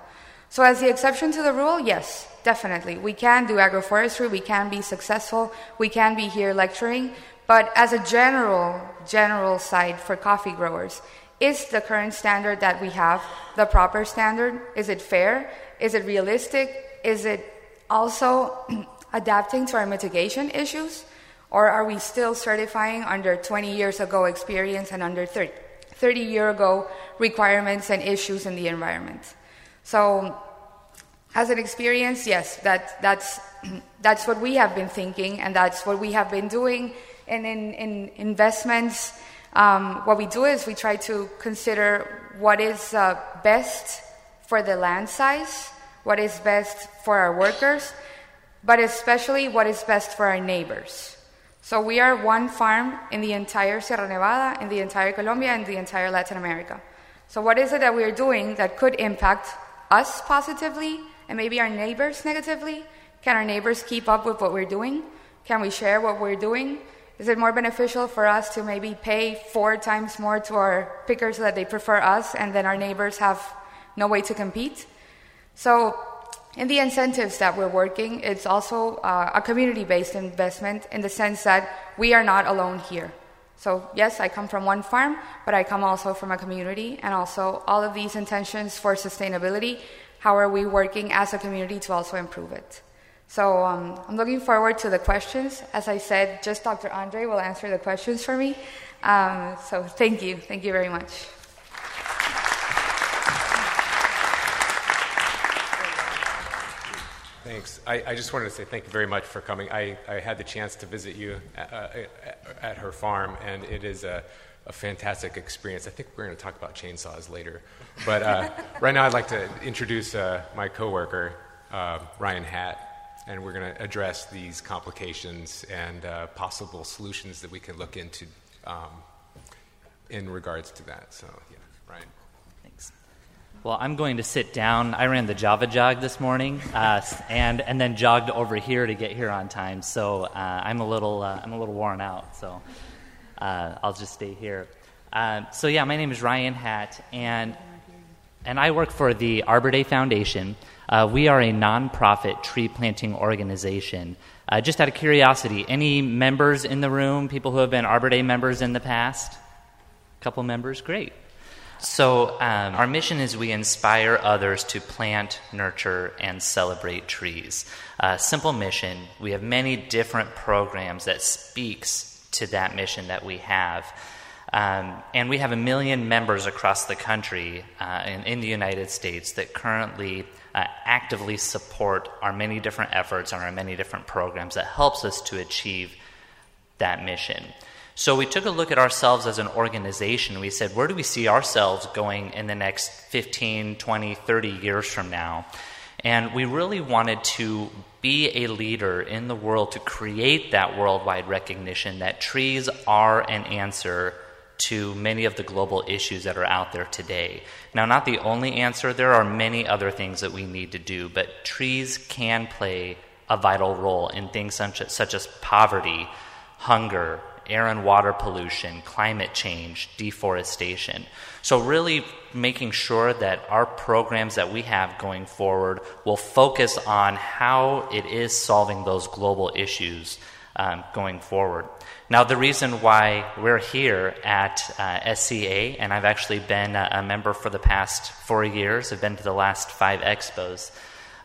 So, as the exception to the rule, yes, definitely. We can do agroforestry, we can be successful, we can be here lecturing, but as a general, general side for coffee growers, is the current standard that we have the proper standard? Is it fair? Is it realistic? Is it also *clears throat* adapting to our mitigation issues? Or are we still certifying under 20 years ago experience and under 30, 30 year ago requirements and issues in the environment? So, as an experience, yes, that, that's, *clears throat* that's what we have been thinking, and that's what we have been doing in, in, in investments um, what we do is we try to consider what is uh, best for the land size, what is best for our workers, but especially what is best for our neighbors. So we are one farm in the entire Sierra Nevada, in the entire Colombia, and the entire Latin America. So what is it that we are doing that could impact us positively and maybe our neighbors negatively? Can our neighbors keep up with what we're doing? Can we share what we're doing? Is it more beneficial for us to maybe pay four times more to our pickers so that they prefer us and then our neighbors have no way to compete? So, in the incentives that we're working, it's also uh, a community based investment in the sense that we are not alone here. So, yes, I come from one farm, but I come also from a community, and also all of these intentions for sustainability. How are we working as a community to also improve it? So um, I'm looking forward to the questions. As I said, just Dr. Andre will answer the questions for me. Um, so thank you. Thank you very much. Thanks. I, I, just wanted to say thank you very much for coming. I, I had the chance to visit you at, uh, at her farm, and it is a, a, fantastic experience. I think we're going to talk about chainsaws later. But uh, *laughs* right now, I'd like to introduce uh, my coworker, uh, Ryan Hatt, and we're going to address these complications and uh, possible solutions that we can look into um, in regards to that. So, yeah, Ryan. Thanks. Well, I'm going to sit down. I ran the Java jog this morning, uh, and and then jogged over here to get here on time. So uh, I'm a little uh, I'm a little worn out. So uh, I'll just stay here. Uh, so yeah, my name is Ryan Hatt, and and I work for the Arbor Day Foundation. Uh, we are a nonprofit tree planting organization. just out of curiosity, any members in the room? People who have been Arbor Day members in the past? A couple members, great. So, um, our mission is we inspire others to plant, nurture, and celebrate trees. Uh, simple mission. We have many different programs that speaks to that mission that we have. Um, and we have a million members across the country uh, in, in, the United States that currently uh, actively support our many different efforts and our many different programs that helps us to achieve that mission. So we took a look at ourselves as an organization. We said, where do we see ourselves going in the next 15, 20, 30 years from now? And we really wanted to be a leader in the world to create that worldwide recognition that trees are an answer to many of the global issues that are out there today. Now, not the only answer, there are many other things that we need to do, but trees can play a vital role in things such as, such as poverty, hunger, air and water pollution, climate change, deforestation. So, really making sure that our programs that we have going forward will focus on how it is solving those global issues um, going forward. Now, the reason why we're here at uh, SCA, and I've actually been a, member for the past four years, I've been to the last five expos.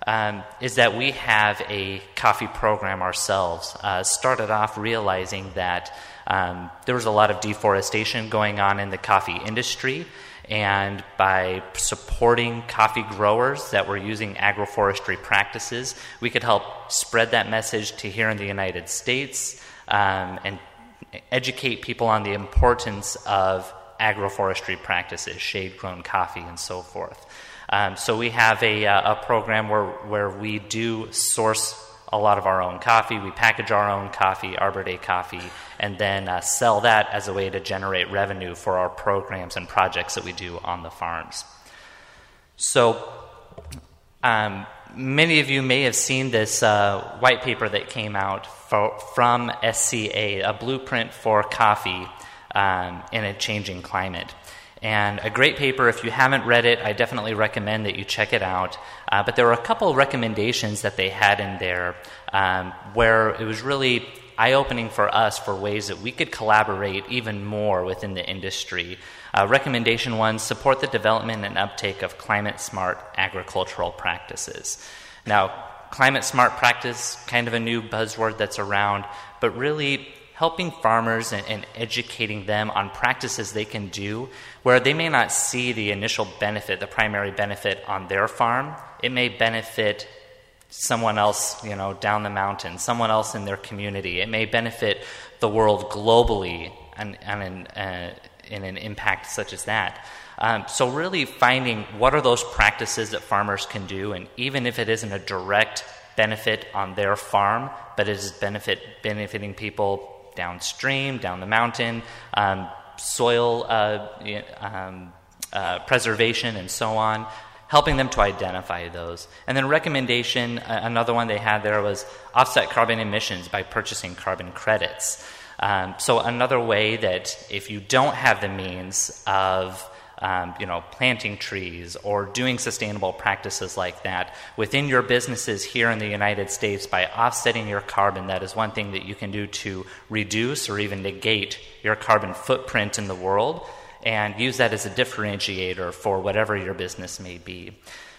Um, is that we have a coffee program ourselves. Uh, started off realizing that um, there was a lot of deforestation going on in the coffee industry, and by supporting coffee growers that were using agroforestry practices, we could help spread that message to here in the United States um, and educate people on the importance of agroforestry practices, shade grown coffee, and so forth. Um, so we have a, uh, a program where, where we do source a lot of our own coffee. We package our own coffee, Arbor Day coffee, and then uh, sell that as a way to generate revenue for our programs and projects that we do on the farms. So, um, many of you may have seen this uh, white paper that came out for, from SCA, a blueprint for coffee um, in a changing climate. And a great paper. If you haven't read it, I definitely recommend that you check it out. Uh, but there were a couple recommendations that they had in there um, where it was really eye opening for us for ways that we could collaborate even more within the industry. Uh, recommendation one support the development and uptake of climate smart agricultural practices. Now, climate smart practice, kind of a new buzzword that's around, but really helping farmers and, and, educating them on practices they can do where they may not see the initial benefit, the primary benefit on their farm. It may benefit someone else, you know, down the mountain, someone else in their community. It may benefit the world globally and, and in, uh, in an impact such as that. Um, so, really finding what are those practices that farmers can do, and even if it isn't a direct benefit on their farm, but it is benefit benefiting people downstream, down the mountain, um, soil uh, um, uh, preservation, and so on, helping them to identify those. And then, recommendation another one they had there was offset carbon emissions by purchasing carbon credits. Um, so, another way that if you don't have the means of um, you know, planting trees or doing sustainable practices like that within your businesses here in the United States by offsetting your carbon. That is one thing that you can do to reduce or even negate your carbon footprint in the world. and use that as a differentiator for whatever your business may be.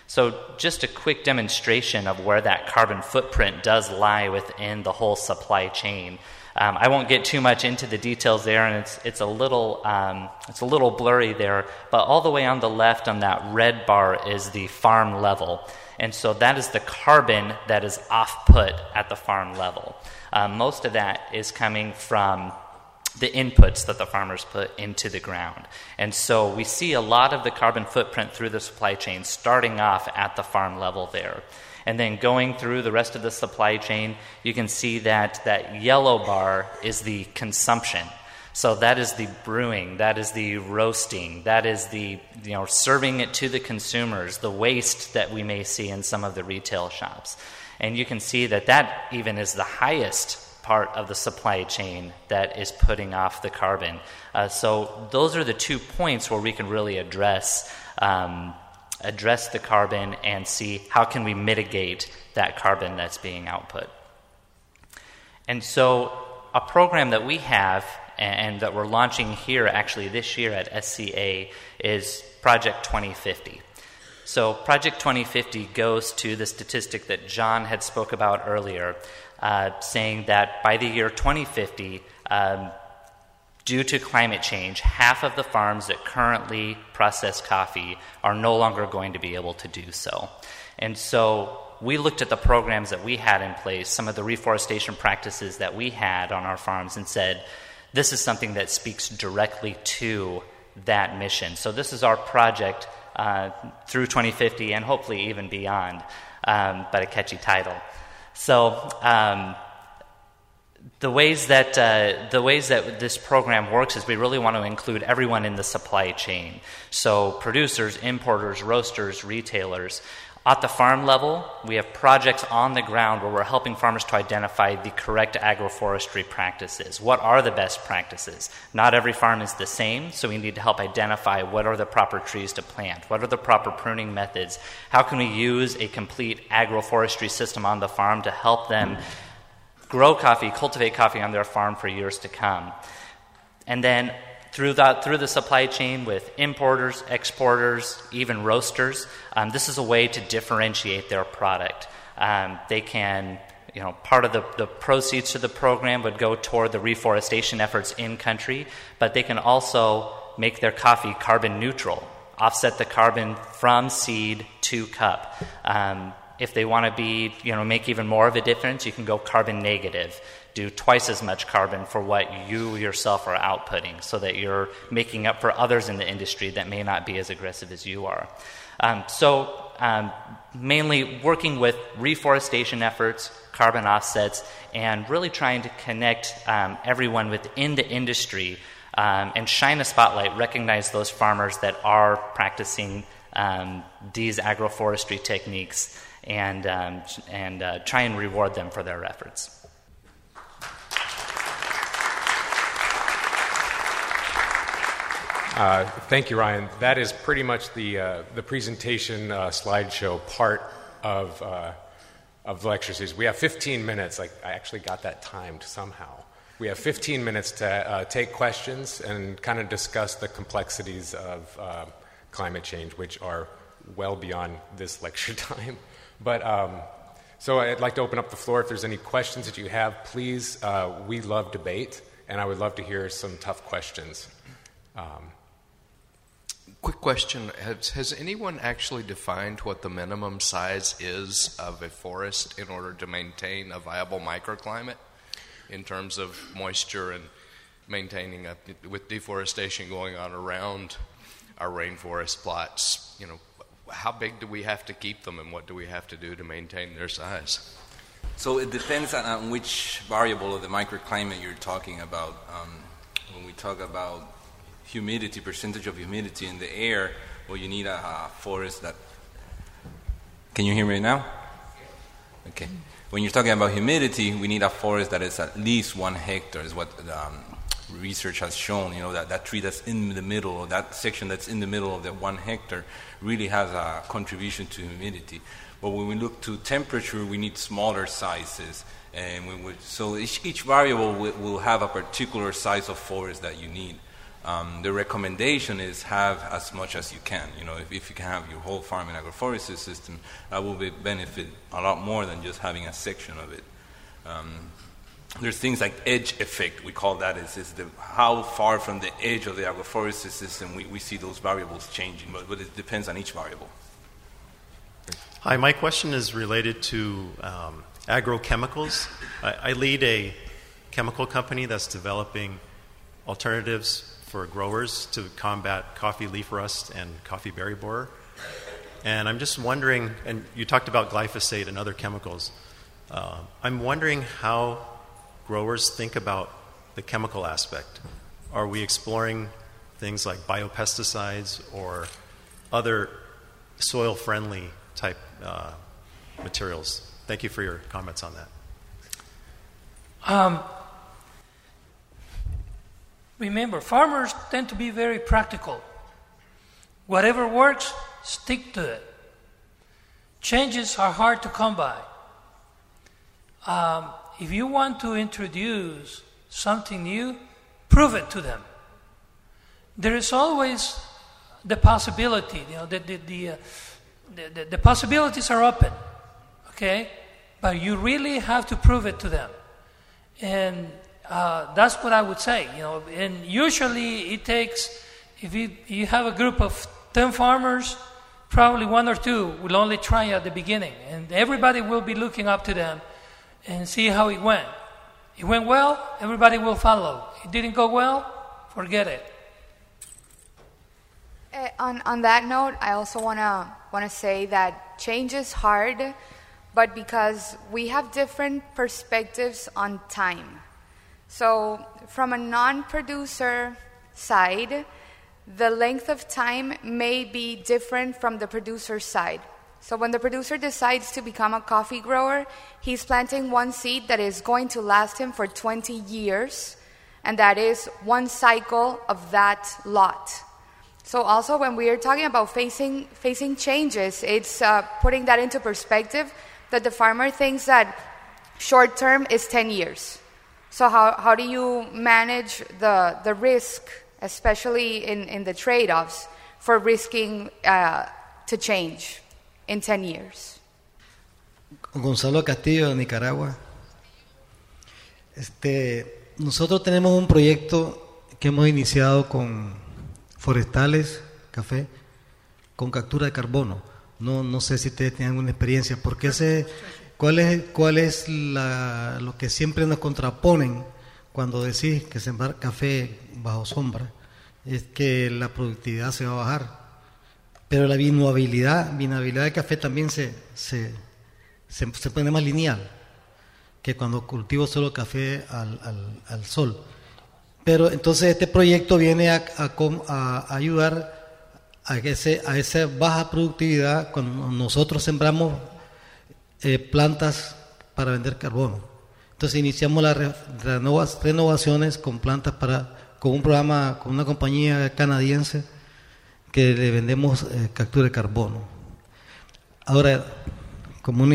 So, just a quick demonstration of where that carbon footprint does lie within the whole supply chain. Um, I won't get too much into the details there, and it's, it's, a little, um, it's a little blurry there, but all the way on the left on that red bar is the farm level. And so that is the carbon that is off put at the farm level. Um, most of that is coming from the inputs that the farmers put into the ground. And so we see a lot of the carbon footprint through the supply chain starting off at the farm level there. And then going through the rest of the supply chain, you can see that that yellow bar is the consumption. So that is the brewing, that is the roasting, that is the you know serving it to the consumers, the waste that we may see in some of the retail shops. And you can see that that even is the highest part of the supply chain that is putting off the carbon. Uh, so those are the two points where we can really address um, address the carbon and see how can we mitigate that carbon that's being output. And so a program that we have and that we're launching here actually this year at SCA is Project 2050. So Project 2050 goes to the statistic that John had spoke about earlier uh, saying that by the year 2050, um, due to climate change, half of the farms that currently process coffee are no longer going to be able to do so. And so we looked at the programs that we had in place, some of the reforestation practices that we had on our farms, and said, this is something that speaks directly to that mission. So, this is our project uh, through 2050 and hopefully even beyond, um, but a catchy title. So, um, the ways that uh, the ways that this program works is we really want to include everyone in the supply chain. So producers, importers, roasters, retailers. At the farm level, we have projects on the ground where we're helping farmers to identify the correct agroforestry practices. What are the best practices? Not every farm is the same, so we need to help identify what are the proper trees to plant, what are the proper pruning methods, how can we use a complete agroforestry system on the farm to help them grow coffee, cultivate coffee on their farm for years to come. And then through, that, through the supply chain with importers, exporters, even roasters. Um, this is a way to differentiate their product. Um, they can, you know, part of the, the proceeds to the program would go toward the reforestation efforts in country, but they can also make their coffee carbon neutral, offset the carbon from seed to cup. Um, if they want to be, you know, make even more of a difference, you can go carbon negative do twice as much carbon for what you yourself are outputting so that you're making up for others in the industry that may not be as aggressive as you are. Um, so, um, mainly working with reforestation efforts, carbon offsets, and really trying to connect um, everyone within the industry um, and shine a spotlight, recognize those farmers that are practicing um, these agroforestry techniques, and, um, and uh, try and reward them for their efforts. Uh, thank you, Ryan. That is pretty much the, uh, the presentation uh, slideshow part of, uh, of the lecture series. We have 15 minutes. Like, I actually got that timed somehow. We have 15 minutes to uh, take questions and kind of discuss the complexities of uh, climate change, which are well beyond this *laughs* lecture time. But um, so I'd like to open up the floor. If there's any questions that you have, please. we love debate, and I would love to hear some tough questions. Um, Quick question has, has anyone actually defined what the minimum size is of a forest in order to maintain a viable microclimate in terms of moisture and maintaining a, with deforestation going on around our rainforest plots? You know, how big do we have to keep them and what do we have to do to maintain their size? So it depends on, which variable of the microclimate you're talking about. Um, when we talk about humidity, percentage of humidity in the air, well, you need a, a forest that. Can you hear me now? Okay. When you're talking about humidity, we need a forest that is at least one hectare, is what um, research has shown. You know, that, that tree that's in the middle, that section that's in the middle of that one hectare, really has a contribution to humidity. But when we look to temperature, we need smaller sizes. And we, so each, each variable will, will have a particular size of forest that you need. Um, the recommendation is have as much as you can. You know, if, if you can have your whole farm in agroforestry system, that will be benefit a lot more than just having a section of it. Um, there's things like edge effect, we call that, is, is the, how far from the edge of the agroforestry system we, we see those variables changing, but, but it depends on each variable. Hi, my question is related to um, agrochemicals. I, I lead a chemical company that's developing alternatives for growers to combat coffee leaf rust and coffee berry borer. And I'm just wondering, and you talked about glyphosate and other chemicals. Uh, I'm wondering how growers think about the chemical aspect. Are we exploring things like biopesticides or other soil friendly type uh, materials? Thank you for your comments on that. Um, remember, farmers tend to be very practical. Whatever works, stick to it. Changes are hard to come by. Um, if you want to introduce something new, prove it to them. There is always the possibility, you know, the, the, the, uh, the, the possibilities are open, okay? But you really have to prove it to them. And uh, that's what I would say, you know. And usually it takes, if you, you have a group of 10 farmers, probably one or two will only try at the beginning. And everybody will be looking up to them and see how it went. It went well, everybody will follow. It didn't go well, forget it. Uh, on, on that note, I also want to want to say that change is hard, but because we have different perspectives on time. So, from a non-producer side, the length of time may be different from the producer side. So when the producer decides to become a coffee grower, he's planting one seed that is going to last him for 20 years, and that is one cycle of that lot. So also when we are talking about facing facing changes, it's uh, putting that into perspective that the farmer thinks that short term is 10 years. So how, how do you manage the, the risk, especially in, in the trade-offs, for risking uh, to change? In 10 years. Gonzalo Castillo de Nicaragua. Este, nosotros tenemos un proyecto que hemos iniciado con forestales, café, con captura de carbono. No, no sé si ustedes tienen alguna experiencia, porque ese, ¿cuál es, cuál es la, lo que siempre nos contraponen cuando decís que sembrar café bajo sombra? Es que la productividad se va a bajar. Pero la vinabilidad, vinabilidad del café también se, se, se, pone más lineal que cuando cultivo solo café al, al, al sol. Pero entonces este proyecto viene a, a, ayudar a, ese, a esa baja productividad cuando nosotros sembramos eh, plantas para vender carbono. Entonces iniciamos las renovaciones con plantas para, con un programa, con una compañía canadiense que le vendemos eh, captura de carbono. Ahora, como un,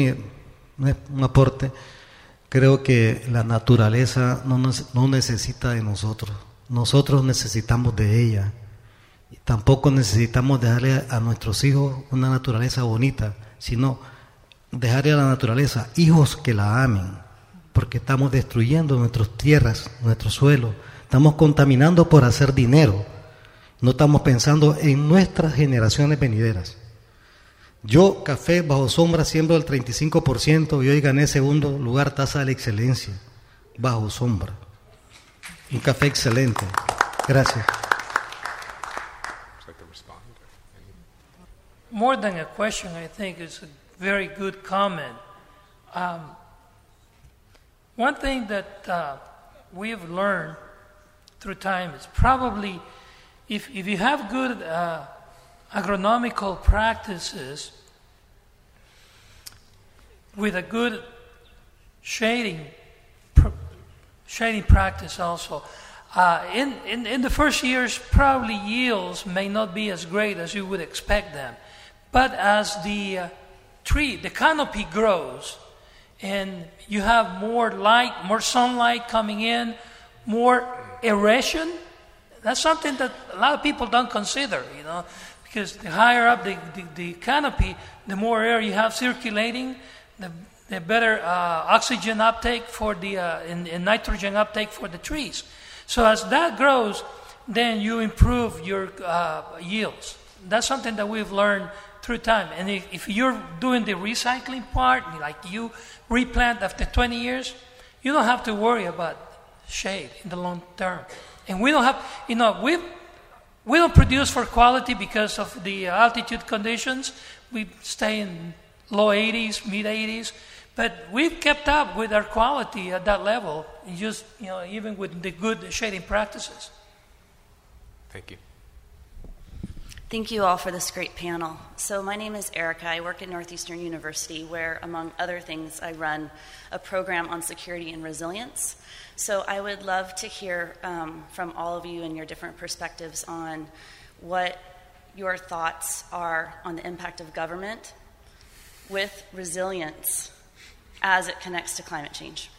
un, aporte, creo que la naturaleza no, no necesita de nosotros, nosotros necesitamos de ella. Tampoco necesitamos dejarle a nuestros hijos una naturaleza bonita, sino dejarle a la naturaleza hijos que la amen, porque estamos destruyendo nuestras tierras, nuestro suelo, estamos contaminando por hacer dinero no estamos pensando en nuestras generaciones venideras. Yo, café bajo sombra, siembro el 35% y hoy gané segundo lugar tasa de excelencia, bajo sombra. Un café excelente. Gracias. More than a question, I think it's a very good comment. Um, one thing that uh, we have learned through time is probably if, if you have good uh, agronomical practices with a good shading, pr- shading practice also, uh, in, in, in the first years, probably yields may not be as great as you would expect them. But as the uh, tree, the canopy grows, and you have more light, more sunlight coming in, more aeration, That's something that a lot of people don't consider, you know, because the higher up the, the, the canopy, the more air you have circulating, the, the better uh, oxygen uptake for the uh, and, and nitrogen uptake for the trees. So as that grows, then you improve your uh, yields. That's something that we've learned through time. And if, if, you're doing the recycling part, like you replant after 20 years, you don't have to worry about shade in the long term. And we don't have, you know, we we don't produce for quality because of the altitude conditions. We stay in low 80s, mid 80s, but we've kept up with our quality at that level, just you know, even with the good shading practices. Thank you. Thank you all for this great panel. So, my name is Erica. I work at Northeastern University, where, among other things, I run a program on security and resilience. So, I would love to hear um, from all of you and your different perspectives on what your thoughts are on the impact of government with resilience as it connects to climate change.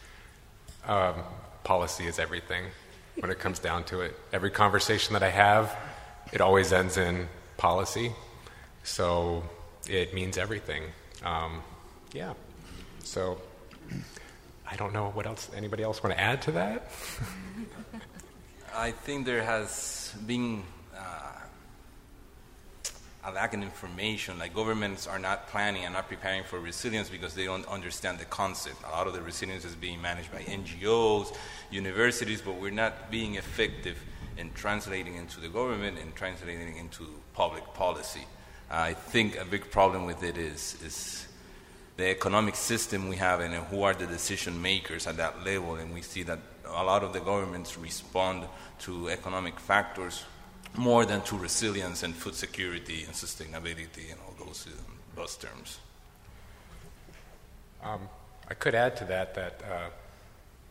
Um, policy is everything when it comes down to it. Every conversation that I have, it always ends in policy. So it means everything. Um, yeah. So I don't know what else. Anybody else want to add to that? I think there has been uh, a lack of information. Like governments are not planning and not preparing for resilience because they don't understand the concept. A lot of the resilience is being managed by NGOs, universities, but we're not being effective in translating into the government and translating into public policy. I think a big problem with it is, is the economic system we have and who are the decision makers at that level. And we see that a lot of the governments respond to economic factors more than to resilience and food security and sustainability and all those, those terms. Um, I could add to that that uh,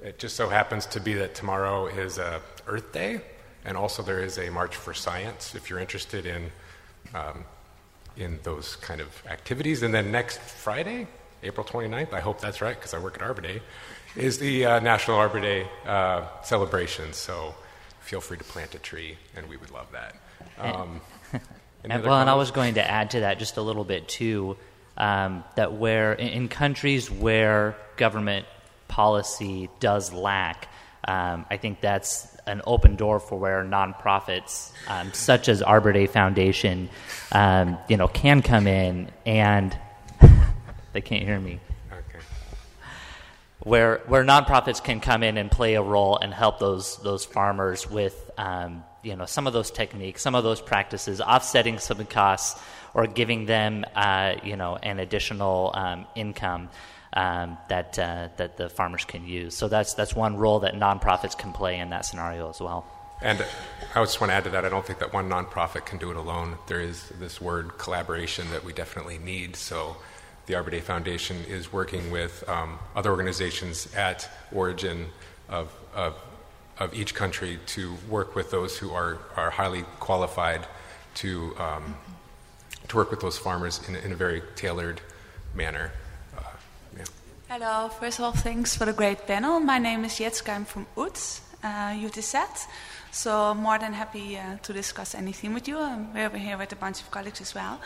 it just so happens to be that tomorrow is uh, Earth Day, and also there is a March for Science if you're interested in um, in those kind of activities. And then next Friday, April 29th, I hope that's right because I work at Arbor Day, is the uh, National Arbor Day uh, celebration. So feel free to plant a tree, and we would love that. Um, *laughs* and, well, and I was going to add to that just a little bit too. Um, that where in, in countries where government policy does lack, um, I think that's an open door for where nonprofits um, such as Arbor Day Foundation, um, you know, can come in and *laughs* they can't hear me. Okay. Where where nonprofits can come in and play a role and help those those farmers with um, you know some of those techniques, some of those practices, offsetting some costs or giving them uh, you know an additional um, income um, that uh, that the farmers can use. So that's that's one role that nonprofits can play in that scenario as well. And I just want to add to that. I don't think that one nonprofit can do it alone. There is this word collaboration that we definitely need. So the Arbor Day Foundation is working with um, other organizations at origin of, of, of, each country to work with those who are, are highly qualified to, um, to work with those farmers in, in a very tailored manner. Hello, first of all, thanks for the great panel. My name is Jetska, I'm from UTZ, uh, UTZ. So more than happy uh, to discuss anything with you. Um, we're over here with a bunch of colleagues as well.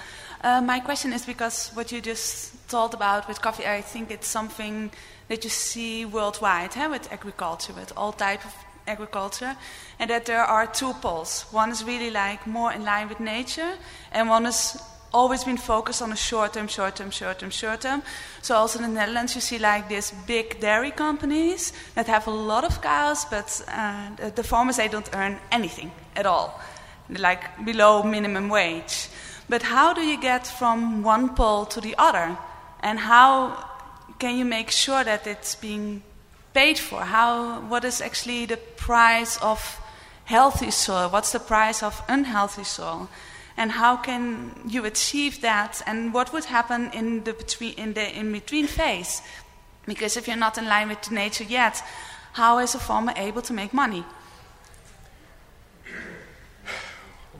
Uh, my question is because what you just told about with coffee, I think it's something that you see worldwide eh, with agriculture, with all type of agriculture, and that there are two poles. One is really like more in line with nature, and one is always been focused on a short term, short term, short term, short term. So also in the Netherlands, you see like these big dairy companies that have a lot of cows, but uh, the, the, farmers they don't earn anything at all, like below minimum wage. But how do you get from one pole to the other, and how can you make sure that it's being paid for? How what is actually the price of healthy soil? What's the price of unhealthy soil? And how can you achieve that and what would happen in the between in the in between phase? Because if you're not in line with nature yet how is a farmer able to make money?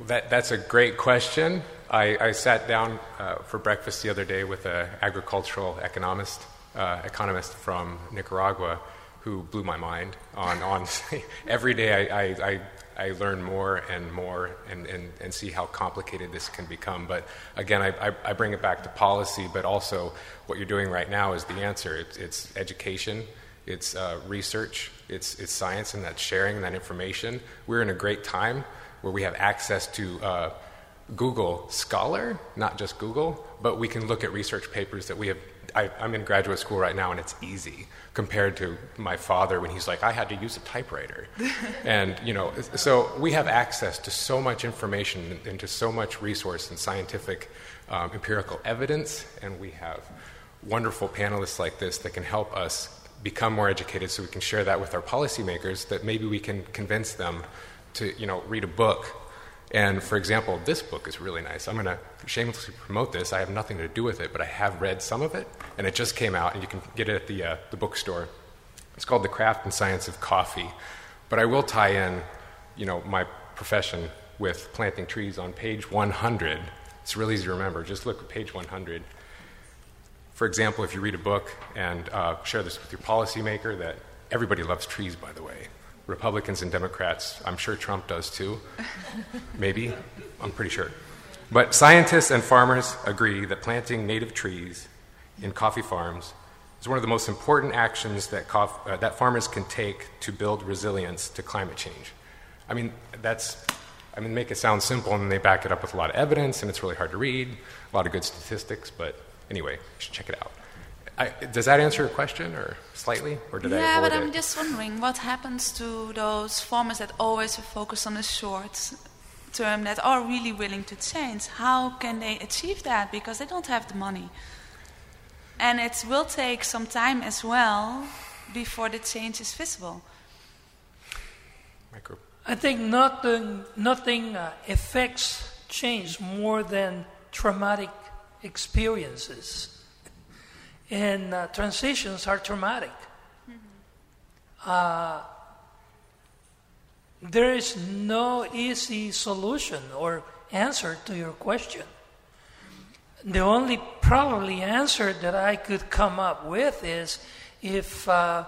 That, that's a great question. I, I sat down uh, for breakfast the other day with an agricultural economist uh, economist from Nicaragua who blew my mind on, on *laughs* every day I, I, I I learn more and more and, and, and see how complicated this can become. But again, I, I, I bring it back to policy, but also what you're doing right now is the answer. It's, it's education, it's uh, research, it's, it's science, and that's sharing that information. We're in a great time where we have access to uh, Google Scholar, not just Google, but we can look at research papers that we have I, am in graduate school right now, and it's easy compared to my father when he's like, I had to use a typewriter. *laughs* and, you know, so we have access to so much information and to so much resource and scientific um, empirical evidence, and we have wonderful panelists like this that can help us become more educated so we can share that with our policymakers that maybe we can convince them to, you know, read a book and for example, this book is really nice. I'm going to shamelessly promote this. I have nothing to do with it, but I have read some of it, and it just came out, and you can get it at the, uh, the bookstore. It's called The Craft and Science of Coffee. But I will tie in, you know, my profession with planting trees on page 100. It's really easy to remember. Just look at page 100. For example, if you read a book and uh, share this with your policymaker, that everybody loves trees, by the way. Republicans and Democrats. I'm sure Trump does too. *laughs* Maybe. I'm pretty sure. But scientists and farmers agree that planting native trees in coffee farms is one of the most important actions that, cof- uh, that farmers can take to build resilience to climate change. I mean, that's, I mean, make it sound simple and they back it up with a lot of evidence and it's really hard to read, a lot of good statistics, but anyway, you should check it out. I, does that answer your question, or slightly, or did yeah, I Yeah, but? I'm just wondering what happens to those farmers that always focus on the short term that are really willing to change. How can they achieve that? Because they don't have the money, and it will take some time as well before the change is visible. Micro. I think nothing nothing uh, affects change more than traumatic experiences and uh, transitions are traumatic. Mm-hmm. Uh, there is no easy solution or answer to your question. The only probably answer that I could come up with is if uh,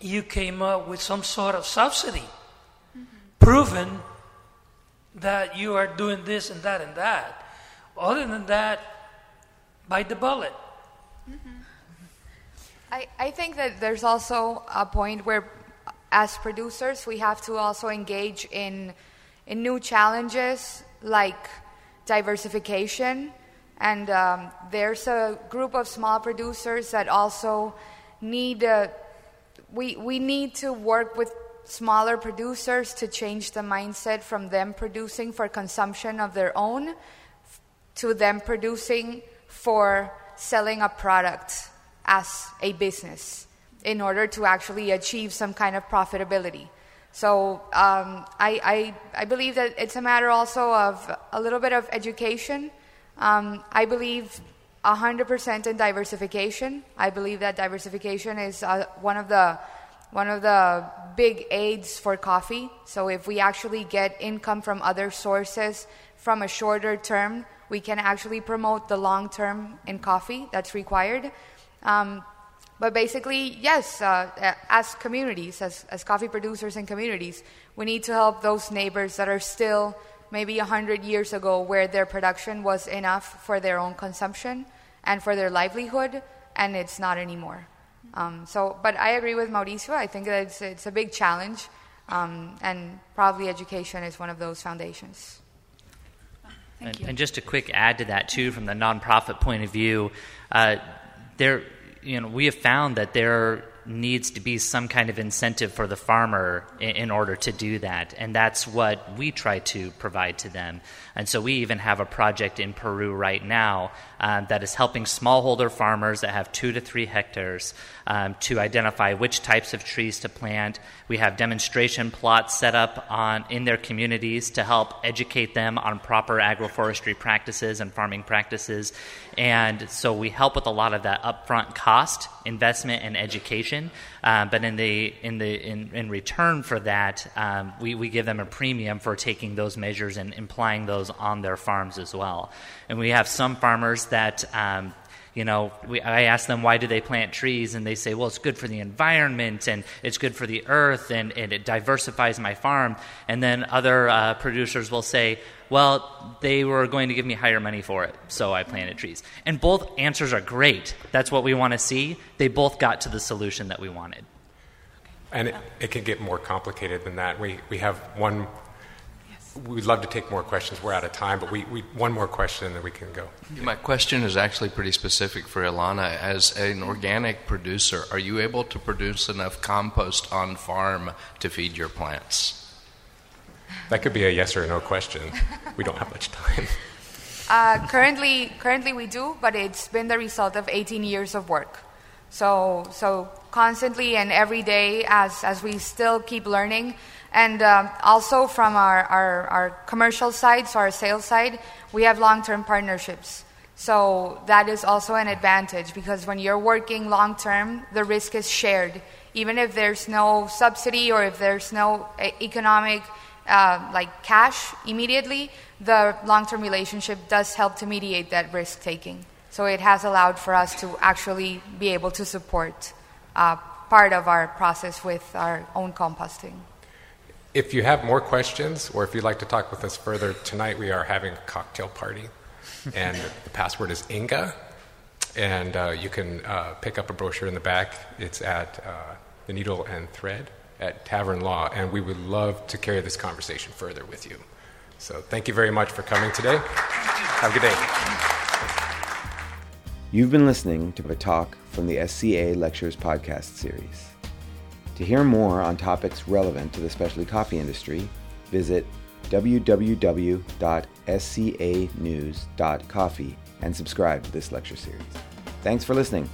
you came up with some sort of subsidy, mm-hmm. proven that you are doing this and that and that. Other than that, bite the bullet. I, I think that there's also a point where, as producers, we have to also engage in, in new challenges like diversification. And um, there's a group of small producers that also need, uh, we, we need to work with smaller producers to change the mindset from them producing for consumption of their own to them producing for selling a product as a business in order to actually achieve some kind of profitability. So um, I, I, I, believe that it's a matter also of a little bit of education. Um, I believe 100% in diversification. I believe that diversification is uh, one of the one of the big aids for coffee. So if we actually get income from other sources from a shorter term, we can actually promote the long term in coffee that's required. Um, but basically, yes, uh, as communities, as, as coffee producers and communities, we need to help those neighbors that are still maybe 100 years ago where their production was enough for their own consumption and for their livelihood, and it's not anymore. Um, so, but I agree with Mauricio. I think that it's, it's a big challenge, um, and probably education is one of those foundations. And, and, just a quick add to that too, from the nonprofit point of view, uh, there, you know, we have found that there needs to be some kind of incentive for the farmer in, in, order to do that. And that's what we try to provide to them. And so we even have a project in Peru right now um, that is helping smallholder farmers that have two to three hectares um, to identify which types of trees to plant. We have demonstration plots set up on, in their communities to help educate them on proper agroforestry practices and farming practices. And so we help with a lot of that upfront cost, investment, and education. Um, but in the in the in, in return for that, um, we, we give them a premium for taking those measures and applying those on their farms as well. And we have some farmers that um, you know, we, I ask them why do they plant trees, and they say, well, it's good for the environment and it's good for the earth and, and it diversifies my farm. And then other uh, producers will say, well, they were going to give me higher money for it, so I planted trees. And both answers are great. That's what we want to see. They both got to the solution that we wanted. And it, it can get more complicated than that. We, we have one we'd love to take more questions. We're out of time, but we, we one more question and then we can go. My question is actually pretty specific for Ilana. As an organic producer, are you able to produce enough compost on farm to feed your plants? That could be a yes or no question. We don't have much time. *laughs* Uh, currently, currently we do, but it's been the result of 18 years of work. So, so constantly and every day, as as we still keep learning, and um, also from our, our, our commercial side, so our sales side, we have long term partnerships. So that is also an advantage because when you're working long term, the risk is shared. Even if there's no subsidy or if there's no economic uh, like cash immediately, the long term relationship does help to mediate that risk taking. So it has allowed for us to actually be able to support uh, part of our process with our own composting. If you have more questions or if you'd like to talk with us further, tonight we are having a cocktail party. and the password is Inga. And uh, you can uh, pick up a brochure in the back. It's at uh, the Needle and Thread at Tavern Law. And we would love to carry this conversation further with you. So thank you very much for coming today. Have a good day. You've been listening to a talk from the SCA Lectures podcast series. To hear more on topics relevant to the specialty coffee industry, visit www.scanews.coffee and subscribe to this lecture series. Thanks for listening.